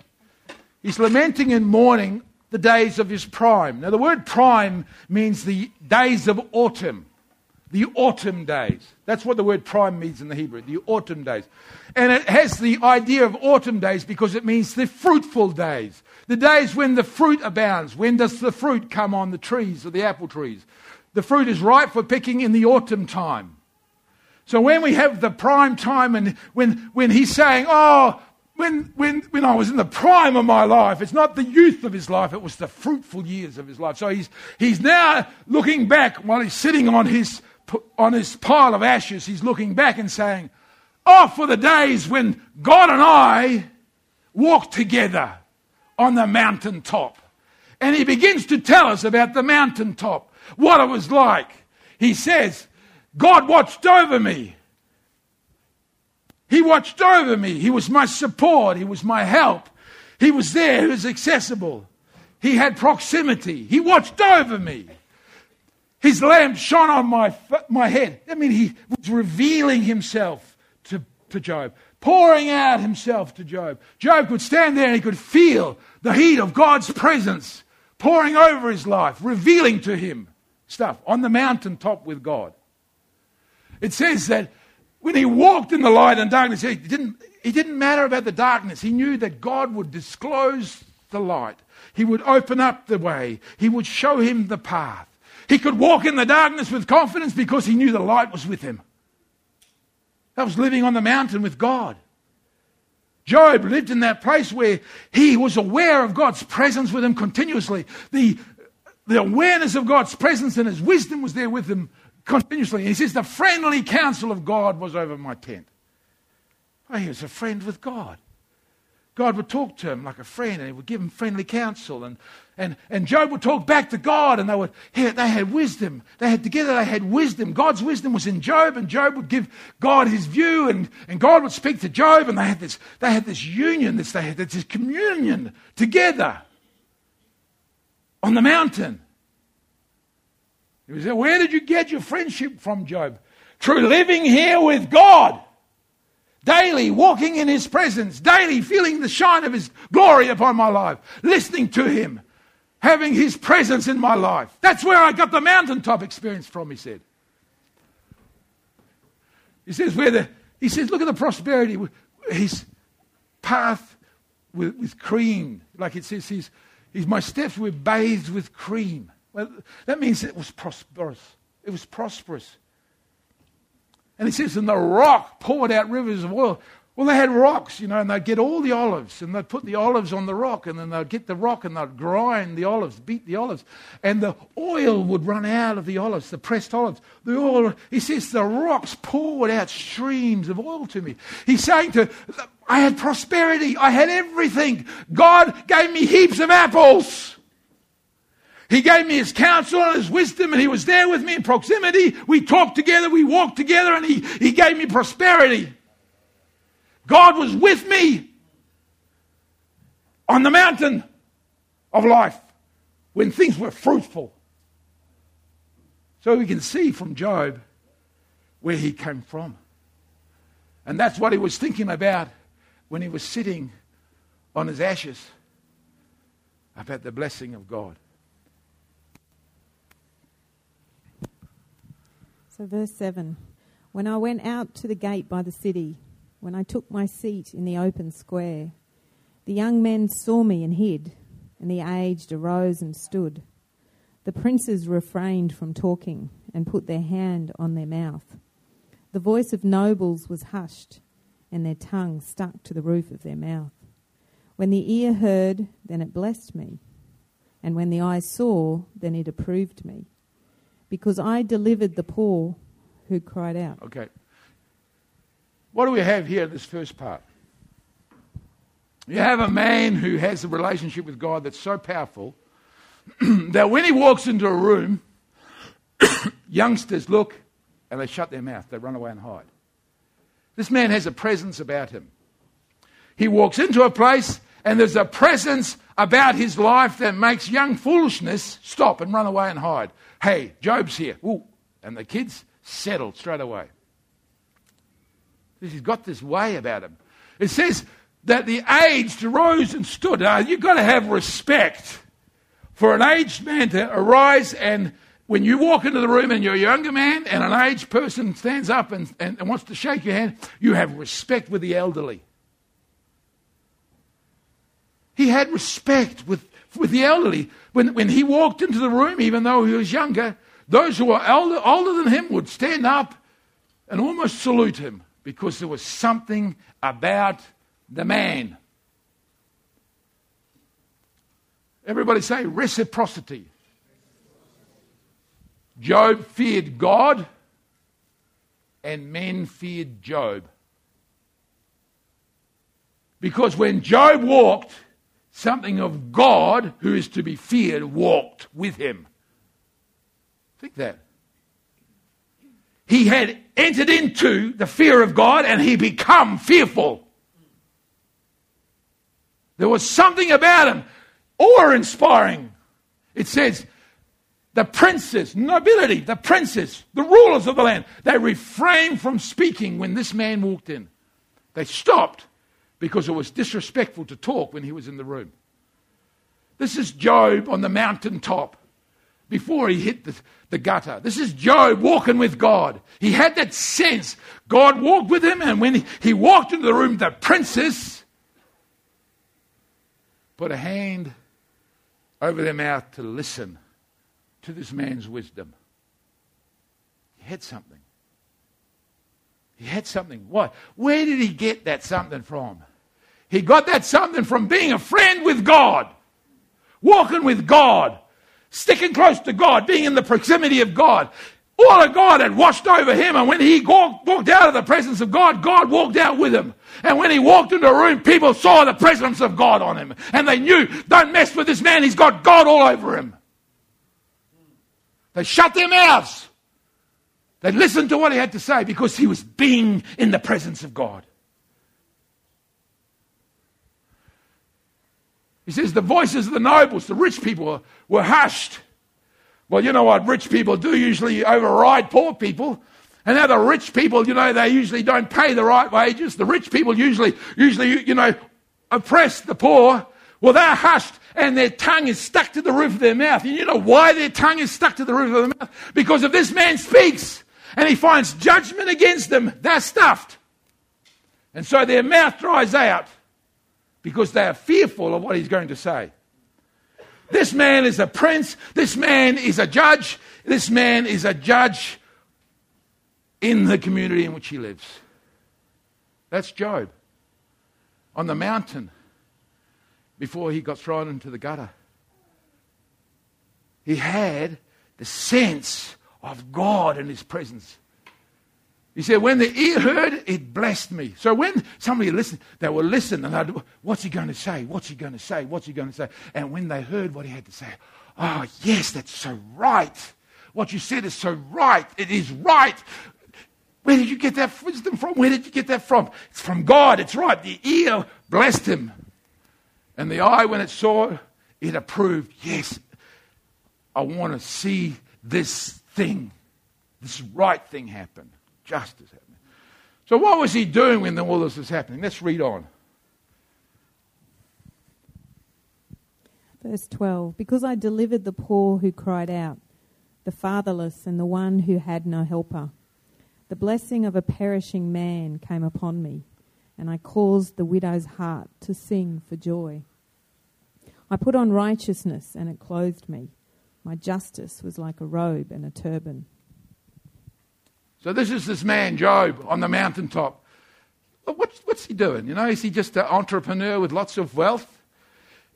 He's lamenting in mourning the days of his prime. Now, the word prime means the days of autumn, the autumn days. That's what the word prime means in the Hebrew, the autumn days. And it has the idea of autumn days because it means the fruitful days, the days when the fruit abounds. When does the fruit come on the trees or the apple trees? The fruit is ripe for picking in the autumn time. So when we have the prime time and when, when he's saying, Oh, when, when, when I was in the prime of my life, it's not the youth of his life, it was the fruitful years of his life. So he's, he's now looking back while he's sitting on his, on his pile of ashes, he's looking back and saying, Oh, for the days when God and I walked together on the mountaintop. And he begins to tell us about the mountaintop, what it was like. He says, God watched over me he watched over me. He was my support. He was my help. He was there. He was accessible. He had proximity. He watched over me. His lamp shone on my, my head. I mean, he was revealing himself to, to Job, pouring out himself to Job. Job could stand there and he could feel the heat of God's presence pouring over his life, revealing to him stuff on the mountaintop with God. It says that when he walked in the light and darkness, it didn't, it didn't matter about the darkness. He knew that God would disclose the light. He would open up the way. He would show him the path. He could walk in the darkness with confidence because he knew the light was with him. That was living on the mountain with God. Job lived in that place where he was aware of God's presence with him continuously. The, the awareness of God's presence and his wisdom was there with him continuously. He says, The friendly counsel of God was over my tent. Oh, he was a friend with God. God would talk to him like a friend and he would give him friendly counsel. And, and, and Job would talk back to God and they would, they had wisdom. They had together, they had wisdom. God's wisdom was in Job and Job would give God his view and, and God would speak to Job and they had this, they had this union, this, they had this communion together on the mountain. He said, Where did you get your friendship from, Job? Through living here with God. Daily walking in His presence, daily feeling the shine of His glory upon my life, listening to Him, having His presence in my life. That's where I got the mountaintop experience from, he said. He says, where the, he says, look at the prosperity. His path with, with cream. Like it says, his, his, my steps were bathed with cream. Well, that means it was prosperous. It was prosperous. And he says, and the rock poured out rivers of oil. Well, they had rocks, you know, and they'd get all the olives, and they'd put the olives on the rock, and then they'd get the rock and they'd grind the olives, beat the olives, and the oil would run out of the olives, the pressed olives. The oil, he says, the rocks poured out streams of oil to me. He's saying to, I had prosperity, I had everything. God gave me heaps of apples. He gave me his counsel and his wisdom, and he was there with me in proximity. We talked together, we walked together, and he, he gave me prosperity. God was with me on the mountain of life when things were fruitful. So we can see from Job where he came from. And that's what he was thinking about when he was sitting on his ashes about the blessing of God. So, verse 7 When I went out to the gate by the city, when I took my seat in the open square. The young men saw me and hid, and the aged arose and stood. The princes refrained from talking and put their hand on their mouth. The voice of nobles was hushed, and their tongue stuck to the roof of their mouth. When the ear heard, then it blessed me, and when the eye saw, then it approved me, because I delivered the poor who cried out. Okay. What do we have here in this first part? You have a man who has a relationship with God that's so powerful that when he walks into a room, youngsters look and they shut their mouth, they run away and hide. This man has a presence about him. He walks into a place and there's a presence about his life that makes young foolishness stop and run away and hide. Hey, Job's here. Ooh. And the kids settled straight away. He's got this way about him. It says that the aged rose and stood. Now, you've got to have respect for an aged man to arise and when you walk into the room and you're a younger man and an aged person stands up and, and, and wants to shake your hand, you have respect with the elderly. He had respect with, with the elderly. When, when he walked into the room, even though he was younger, those who were elder, older than him would stand up and almost salute him because there was something about the man. Everybody say reciprocity. Job feared God, and men feared Job. Because when Job walked, something of God, who is to be feared, walked with him. Think that. He had entered into the fear of God and he become fearful. There was something about him, awe inspiring. It says, the princes, nobility, the princes, the rulers of the land, they refrained from speaking when this man walked in. They stopped because it was disrespectful to talk when he was in the room. This is Job on the mountaintop before he hit the, the gutter. This is Job walking with God. He had that sense. God walked with him, and when he, he walked into the room, the princess put a hand over their mouth to listen to this man's wisdom. He had something. He had something. What? Where did he get that something from? He got that something from being a friend with God, walking with God, sticking close to God, being in the proximity of God. All of God had washed over him, and when he walked out of the presence of God, God walked out with him. And when he walked into a room, people saw the presence of God on him, and they knew, don't mess with this man, he's got God all over him. They shut their mouths. They listened to what he had to say because he was being in the presence of God. He says the voices of the nobles, the rich people, were hushed. Well, you know what rich people do usually override poor people. And now the rich people, you know, they usually don't pay the right wages. The rich people usually, usually, you know, oppress the poor. Well, they're hushed and their tongue is stuck to the roof of their mouth. And you know why their tongue is stuck to the roof of their mouth? Because if this man speaks and he finds judgment against them, they're stuffed. And so their mouth dries out because they are fearful of what he's going to say. This man is a prince. This man is a judge. This man is a judge in the community in which he lives. That's Job on the mountain before he got thrown into the gutter. He had the sense of God and his presence. He said, when the ear heard, it blessed me. So when somebody listened, they will listen and they'd, what's he going to say? What's he going to say? What's he going to say? And when they heard what he had to say, oh, yes, that's so right. What you said is so right. It is right. Where did you get that wisdom from? Where did you get that from? It's from God. It's right. The ear blessed him. And the eye, when it saw, it approved. Yes, I want to see this thing, this right thing happen justice happening. So, what was he doing when all this was happening? Let's read on. Verse 12 Because I delivered the poor who cried out, the fatherless, and the one who had no helper. The blessing of a perishing man came upon me, and I caused the widow's heart to sing for joy. I put on righteousness, and it clothed me. My justice was like a robe and a turban. So this is this man, Job, on the mountaintop. What's, what's he doing? You know, is he just an entrepreneur with lots of wealth?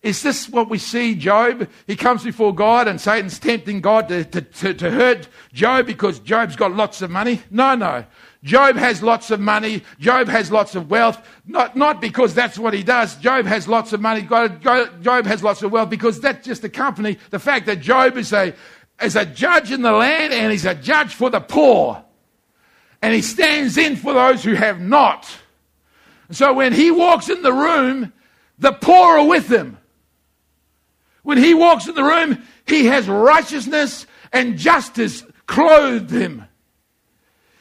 Is this what we see, Job? He comes before God and Satan's tempting God to, to, to, to, hurt Job because Job's got lots of money. No, no. Job has lots of money. Job has lots of wealth. Not, not because that's what he does. Job has lots of money. Job has lots of wealth because that's just accompany the fact that Job is a, is a judge in the land and he's a judge for the poor and he stands in for those who have not. So when he walks in the room, the poor are with him. When he walks in the room, he has righteousness and justice clothed him.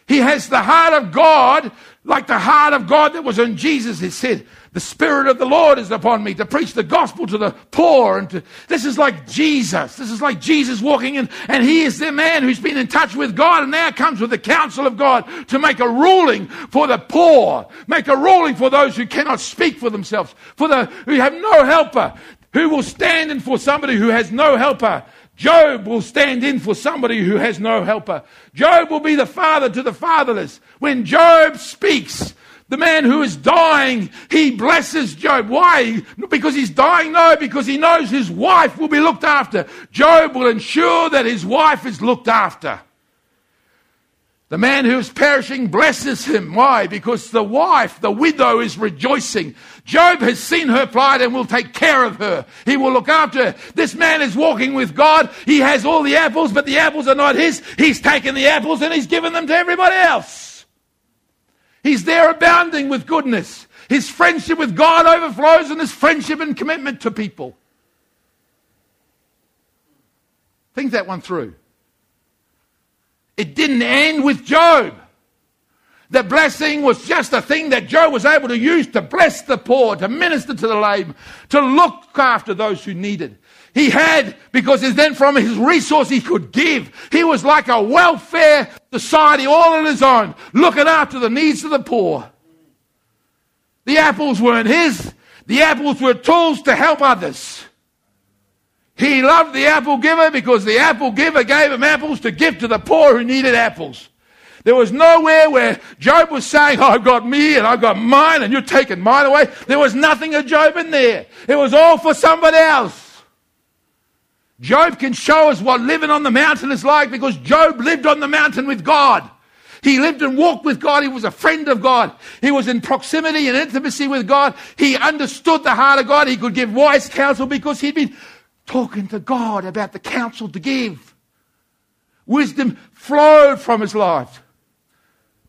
He has the heart of God, like the heart of God that was in Jesus. It said, the Spirit of the Lord is upon me to preach the gospel to the poor. And to, this is like Jesus. This is like Jesus walking in, and he is the man who's been in touch with God and now comes with the counsel of God to make a ruling for the poor, make a ruling for those who cannot speak for themselves, for the who have no helper, who will stand in for somebody who has no helper. Job will stand in for somebody who has no helper. Job will be the father to the fatherless. When Job speaks, the man who is dying, he blesses Job. Why? Because he's dying? No, because he knows his wife will be looked after. Job will ensure that his wife is looked after. The man who is perishing blesses him. Why? Because the wife, the widow, is rejoicing. Job has seen her plight and will take care of her. He will look after her. This man is walking with God. He has all the apples, but the apples are not his. He's taken the apples and he's given them to everybody else. He's there abounding with goodness. His friendship with God overflows in his friendship and commitment to people. Think that one through. It didn't end with Job. The blessing was just a thing that Job was able to use to bless the poor, to minister to the lame, to look after those who needed. He had, because then from his resource he could give. He was like a welfare society all on his own, looking after the needs of the poor. The apples weren't his. The apples were tools to help others. He loved the apple giver because the apple giver gave him apples to give to the poor who needed apples. There was nowhere where Job was saying, oh, I've got me and I've got mine and you're taking mine away. There was nothing of Job in there. It was all for somebody else. Job can show us what living on the mountain is like because Job lived on the mountain with God. He lived and walked with God. He was a friend of God. He was in proximity and intimacy with God. He understood the heart of God. He could give wise counsel because he'd been talking to God about the counsel to give. Wisdom flowed from his life.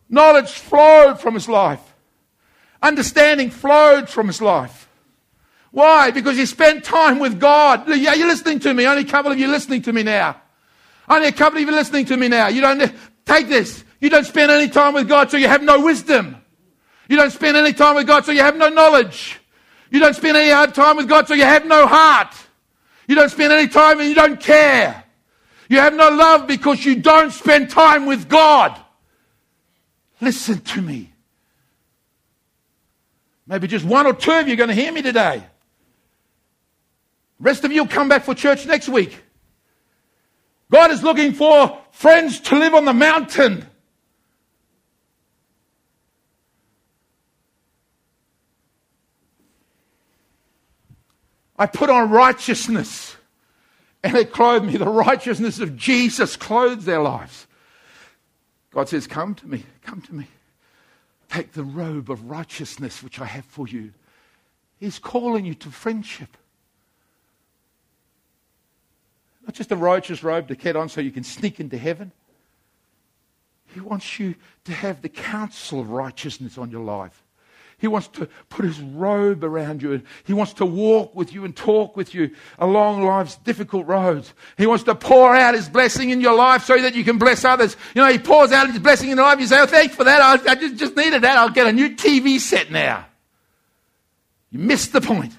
Knowledge flowed from his life. Understanding flowed from his life. Why? Because you spent time with God. Are you listening to me? Only a couple of you listening to me now. Only a couple of you listening to me now. You don't take this. You don't spend any time with God, so you have no wisdom. You don't spend any time with God, so you have no knowledge. You don't spend any time with God, so you have no heart. You don't spend any time and you don't care. You have no love because you don't spend time with God. Listen to me. Maybe just one or two of you are going to hear me today. rest of you will come back for church next week. God is looking for friends to live on the mountain. I put on righteousness and they clothed me. The righteousness of Jesus clothes their lives. God says, Come to me, come to me. Take the robe of righteousness which I have for you. He's calling you to friendship. Not just a righteous robe to get on so you can sneak into heaven. He wants you to have the counsel of righteousness on your life. He wants to put his robe around you he wants to walk with you and talk with you along life's difficult roads. He wants to pour out his blessing in your life so that you can bless others. You know, he pours out his blessing in your life. You say, oh, thanks for that. I, I just, just needed that. I'll get a new TV set now. You missed the point.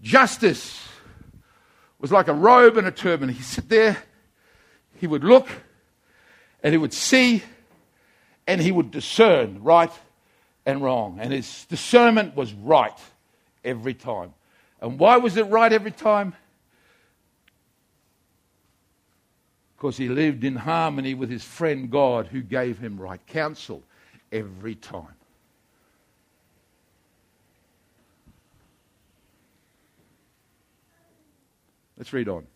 Justice was like a robe and a turban. He'd sit there, he would look, and he would see and he would discern right and wrong. And his discernment was right every time. And why was it right every time? Because he lived in harmony with his friend God who gave him right counsel every time. Let's read on.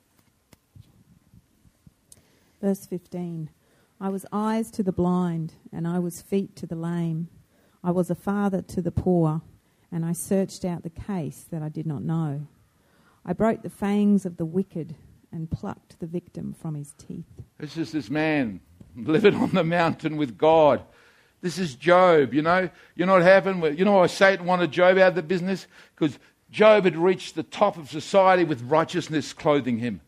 Verse 15. I was eyes to the blind, and I was feet to the lame. I was a father to the poor, and I searched out the case that I did not know. I broke the fangs of the wicked and plucked the victim from his teeth. This is this man living on the mountain with God. This is Job, you know. You know what happened? You know why Satan wanted Job out of the business? Because Job had reached the top of society with righteousness clothing him.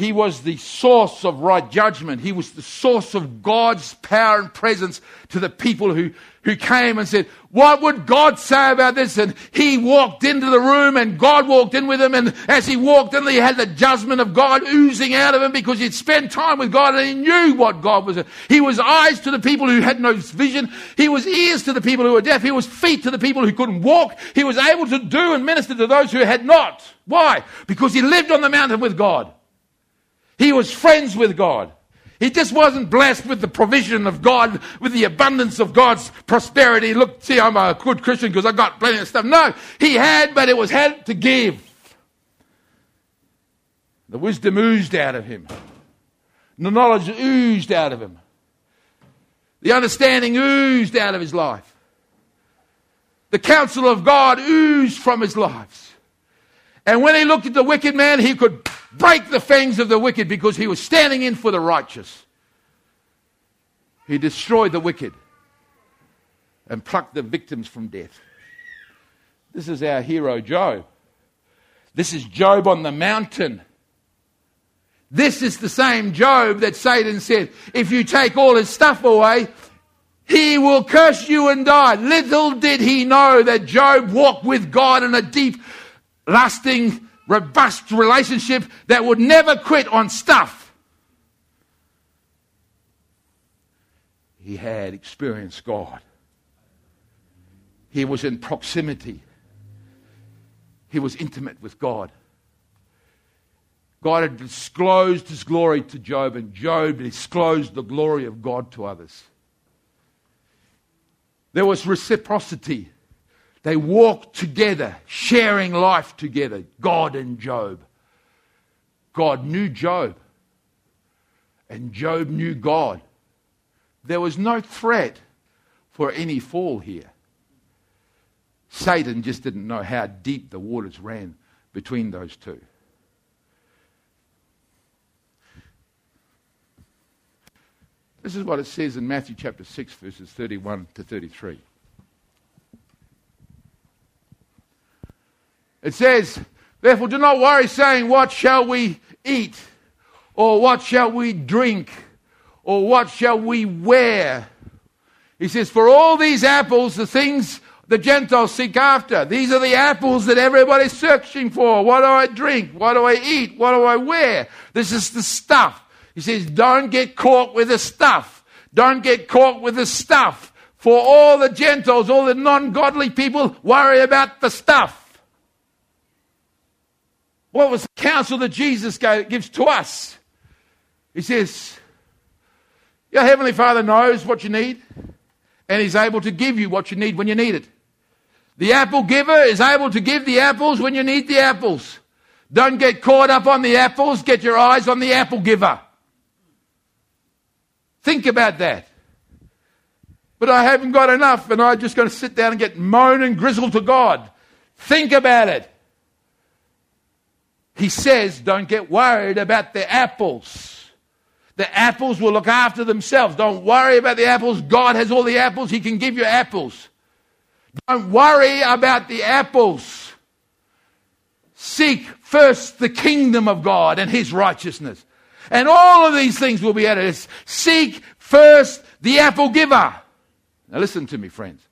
He was the source of right judgment. He was the source of God's power and presence to the people who, who came and said, What would God say about this? And he walked into the room and God walked in with him. And as he walked in, he had the judgment of God oozing out of him because he'd spent time with God and he knew what God was. He was eyes to the people who had no vision. He was ears to the people who were deaf. He was feet to the people who couldn't walk. He was able to do and minister to those who had not. Why? Because he lived on the mountain with God. He was friends with God. He just wasn't blessed with the provision of God, with the abundance of God's prosperity. Look, see, I'm a good Christian because I got plenty of stuff. No, he had, but it was had to give. The wisdom oozed out of him. The knowledge oozed out of him. The understanding oozed out of his life. The counsel of God oozed from his lives. And when he looked at the wicked man, he could break the fangs of the wicked because he was standing in for the righteous. He destroyed the wicked and plucked the victims from death. This is our hero, Job. This is Job on the mountain. This is the same Job that Satan said, if you take all his stuff away, he will curse you and die. Little did he know that Job walked with God in a deep, lasting robust relationship that would never quit on stuff. He had experienced God. He was in proximity. He was intimate with God. God had disclosed his glory to Job, and Job disclosed the glory of God to others. There was reciprocity. They walked together, sharing life together, God and Job. God knew Job, and Job knew God. There was no threat for any fall here. Satan just didn't know how deep the waters ran between those two. This is what it says in Matthew chapter 6, verses 31 to 33. It says, Therefore, do not worry, saying, What shall we eat? Or what shall we drink? Or what shall we wear? He says, For all these apples, the things the Gentiles seek after, these are the apples that everybody's searching for. What do I drink? What do I eat? What do I wear? This is the stuff. He says, Don't get caught with the stuff. Don't get caught with the stuff. For all the Gentiles, all the non godly people worry about the stuff. What was the counsel that Jesus gives to us? He says, Your Heavenly Father knows what you need, and He's able to give you what you need when you need it. The apple giver is able to give the apples when you need the apples. Don't get caught up on the apples, get your eyes on the apple giver. Think about that but I haven't got enough, and I'm just going to sit down and get moan and grizzle to God. Think about it. He says, don't get worried about the apples. The apples will look after themselves. Don't worry about the apples. God has all the apples. He can give you apples. Don't worry about the apples. Seek first the kingdom of God and his righteousness. And all of these things will be added. Seek first the apple giver. Now, listen to me, friends.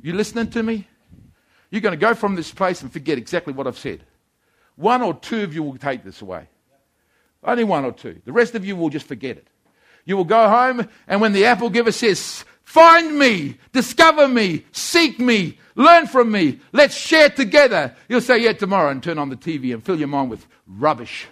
You listening to me? You're going to go from this place and forget exactly what I've said. One or two of you will take this away. Only one or two. The rest of you will just forget it. You will go home, and when the apple giver says, Find me, discover me, seek me, learn from me, let's share together, you'll say, Yeah, tomorrow, and turn on the TV and fill your mind with rubbish.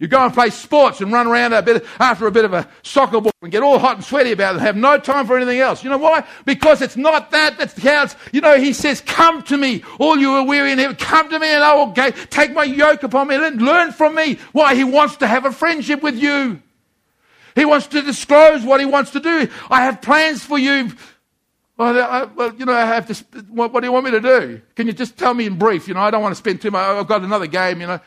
You go and play sports and run around a bit after a bit of a soccer ball and get all hot and sweaty about it and have no time for anything else. You know why? Because it's not that that counts. You know, he says, Come to me, all you are weary and heavy, come to me and I will take my yoke upon me and learn from me. Why? He wants to have a friendship with you. He wants to disclose what he wants to do. I have plans for you. Well, I, well, you know, I have to. What, what, do you want me to do? Can you just tell me in brief? You know, I don't want to spend too much. I've got another game. You know,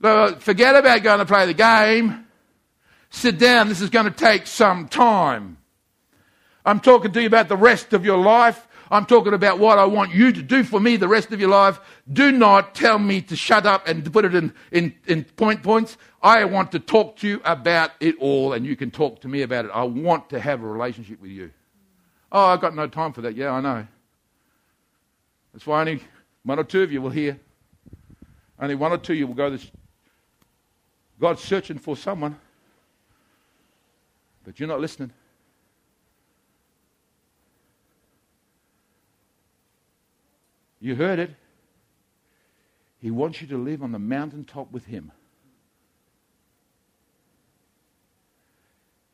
Forget about going to play the game. Sit down. This is going to take some time. I'm talking to you about the rest of your life. I'm talking about what I want you to do for me the rest of your life. Do not tell me to shut up and put it in, in, in point points. I want to talk to you about it all, and you can talk to me about it. I want to have a relationship with you. Oh, I've got no time for that. Yeah, I know. That's why only one or two of you will hear. Only one or two of you will go this God's searching for someone, but you're not listening. You heard it. He wants you to live on the mountaintop with Him.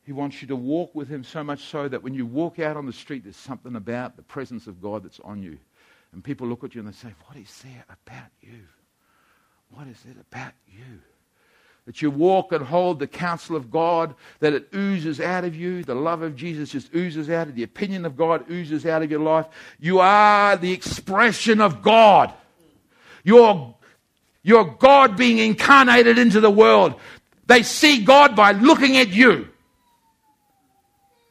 He wants you to walk with Him so much so that when you walk out on the street, there's something about the presence of God that's on you. And people look at you and they say, What is there about you? What is it about you? That you walk and hold the counsel of God, that it oozes out of you. The love of Jesus just oozes out of the opinion of God oozes out of your life. You are the expression of God. You're, you're God being incarnated into the world. They see God by looking at you.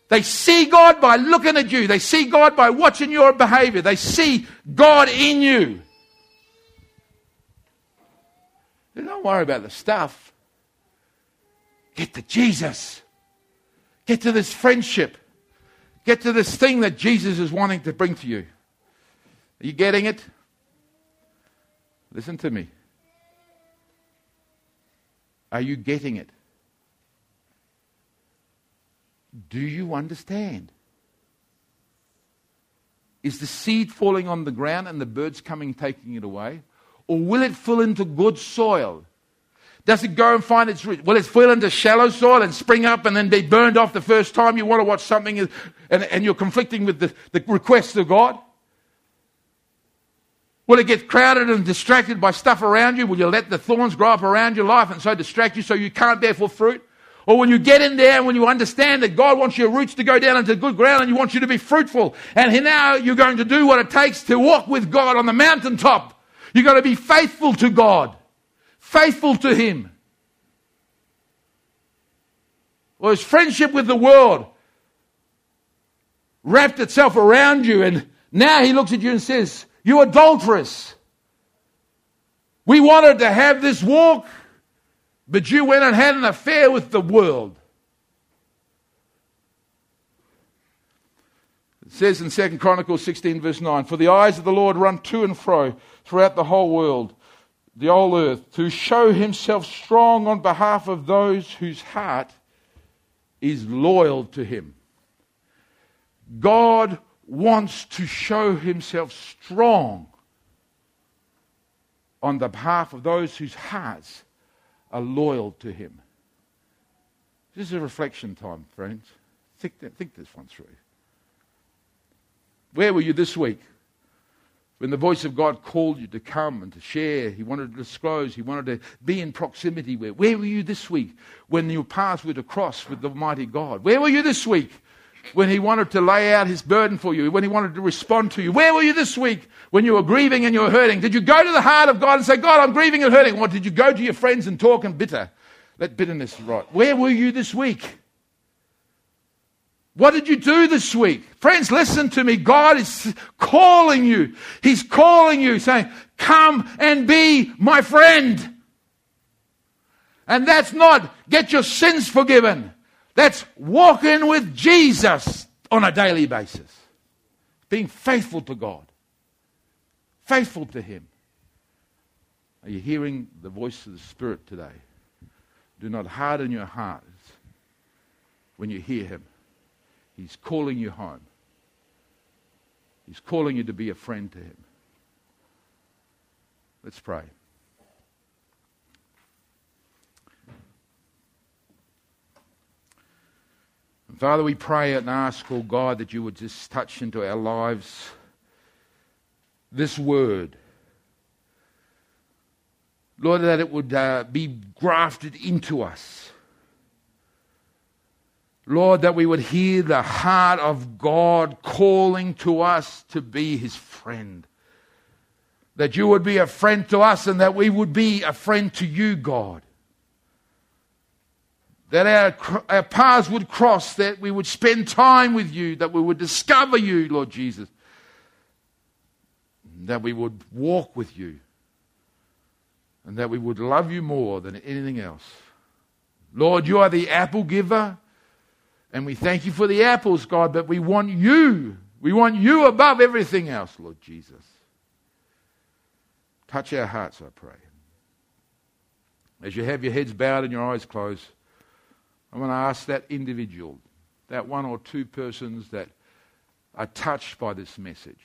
They see God by looking at you. They see God by watching your behavior. They see God in you. Don't worry about the stuff. Get to Jesus. Get to this friendship. Get to this thing that Jesus is wanting to bring to you. Are you getting it? Listen to me. Are you getting it? Do you understand? Is the seed falling on the ground and the birds coming taking it away? Or will it fall into good soil does it go and find its root? Will it fall into shallow soil and spring up and then be burned off the first time you want to watch something and, and you're conflicting with the, the requests of God? Will it get crowded and distracted by stuff around you? Will you let the thorns grow up around your life and so distract you so you can't bear full fruit? Or when you get in there and when you understand that God wants your roots to go down into good ground and you want you to be fruitful, and now you're going to do what it takes to walk with God on the mountaintop. You've got to be faithful to God faithful to Him. Or his friendship with the world wrapped itself around you, and now he looks at you and says, You adulteress. We wanted to have this walk, but you went and had an affair with the world. It says in 2 Chronicles 16, verse 9 For the eyes of the Lord run to and fro throughout the whole world the whole earth, to show himself strong on behalf of those whose heart is loyal to him. God wants to show himself strong on the behalf of those whose hearts are loyal to him. This is a reflection time, friends. Think, think this one through. Where were you this week? When the voice of God called you to come and to share, He wanted to disclose, He wanted to be in proximity. Where, where were you this week when your paths were to cross with the mighty God? Where were you this week when He wanted to lay out His burden for you, when He wanted to respond to you? Where were you this week when you were grieving and you were hurting? Did you go to the heart of God and say, God, I'm grieving and hurting? Or did you go to your friends and talk and bitter? Let bitterness rot. Where were you this week? What did you do this week? Friends, listen to me. God is calling you. He's calling you, saying, Come and be my friend. And that's not get your sins forgiven. That's walking with Jesus on a daily basis. Being faithful to God, faithful to Him. Are you hearing the voice of the Spirit today? Do not harden your hearts when you hear Him. He's calling you home. He's calling you to be a friend to Him. Let's pray. And Father, we pray and ask, oh God, that you would just touch into our lives this word. Lord, that it would uh, be grafted into us. Lord, that we would hear the heart of God calling to us to be his friend. That you would be a friend to us and that we would be a friend to you, God. That our, our paths would cross, that we would spend time with you, that we would discover you, Lord Jesus. That we would walk with you. And that we would love you more than anything else. Lord, you are the apple giver. And we thank you for the apples, God, but we want you. We want you above everything else, Lord Jesus. Touch our hearts, I pray. As you have your heads bowed and your eyes closed, I want to ask that individual, that one or two persons that are touched by this message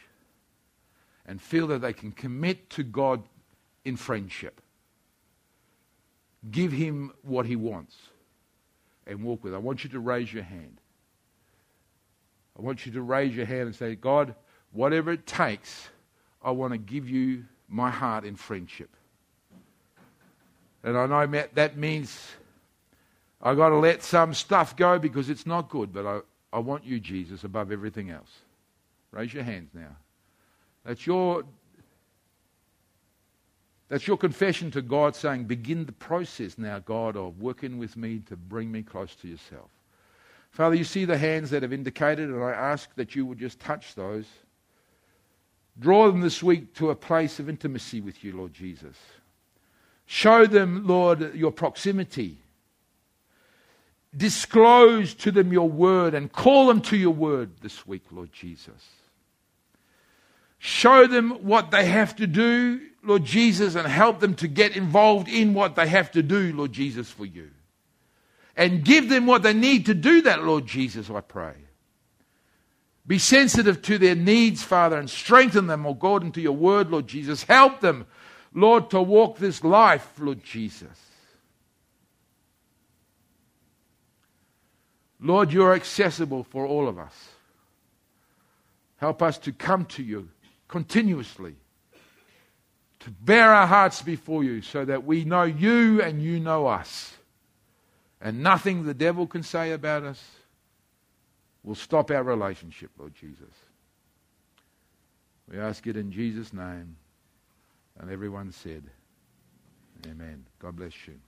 and feel that they can commit to God in friendship. Give him what he wants and walk with. I want you to raise your hand. I want you to raise your hand and say, God, whatever it takes, I want to give you my heart in friendship. And I know that means I've got to let some stuff go because it's not good, but I, I want you, Jesus, above everything else. Raise your hands now. That's your that's your confession to God saying, Begin the process now, God, of working with me to bring me close to yourself. Father, you see the hands that have indicated, and I ask that you would just touch those. Draw them this week to a place of intimacy with you, Lord Jesus. Show them, Lord, your proximity. Disclose to them your word and call them to your word this week, Lord Jesus. Show them what they have to do Lord Jesus, and help them to get involved in what they have to do, Lord Jesus, for you. And give them what they need to do that, Lord Jesus, I pray. Be sensitive to their needs, Father, and strengthen them according to your word, Lord Jesus. Help them, Lord, to walk this life, Lord Jesus. Lord, you are accessible for all of us. Help us to come to you continuously to bare our hearts before you so that we know you and you know us. And nothing the devil can say about us will stop our relationship, Lord Jesus. We ask it in Jesus' name. And everyone said, Amen. God bless you.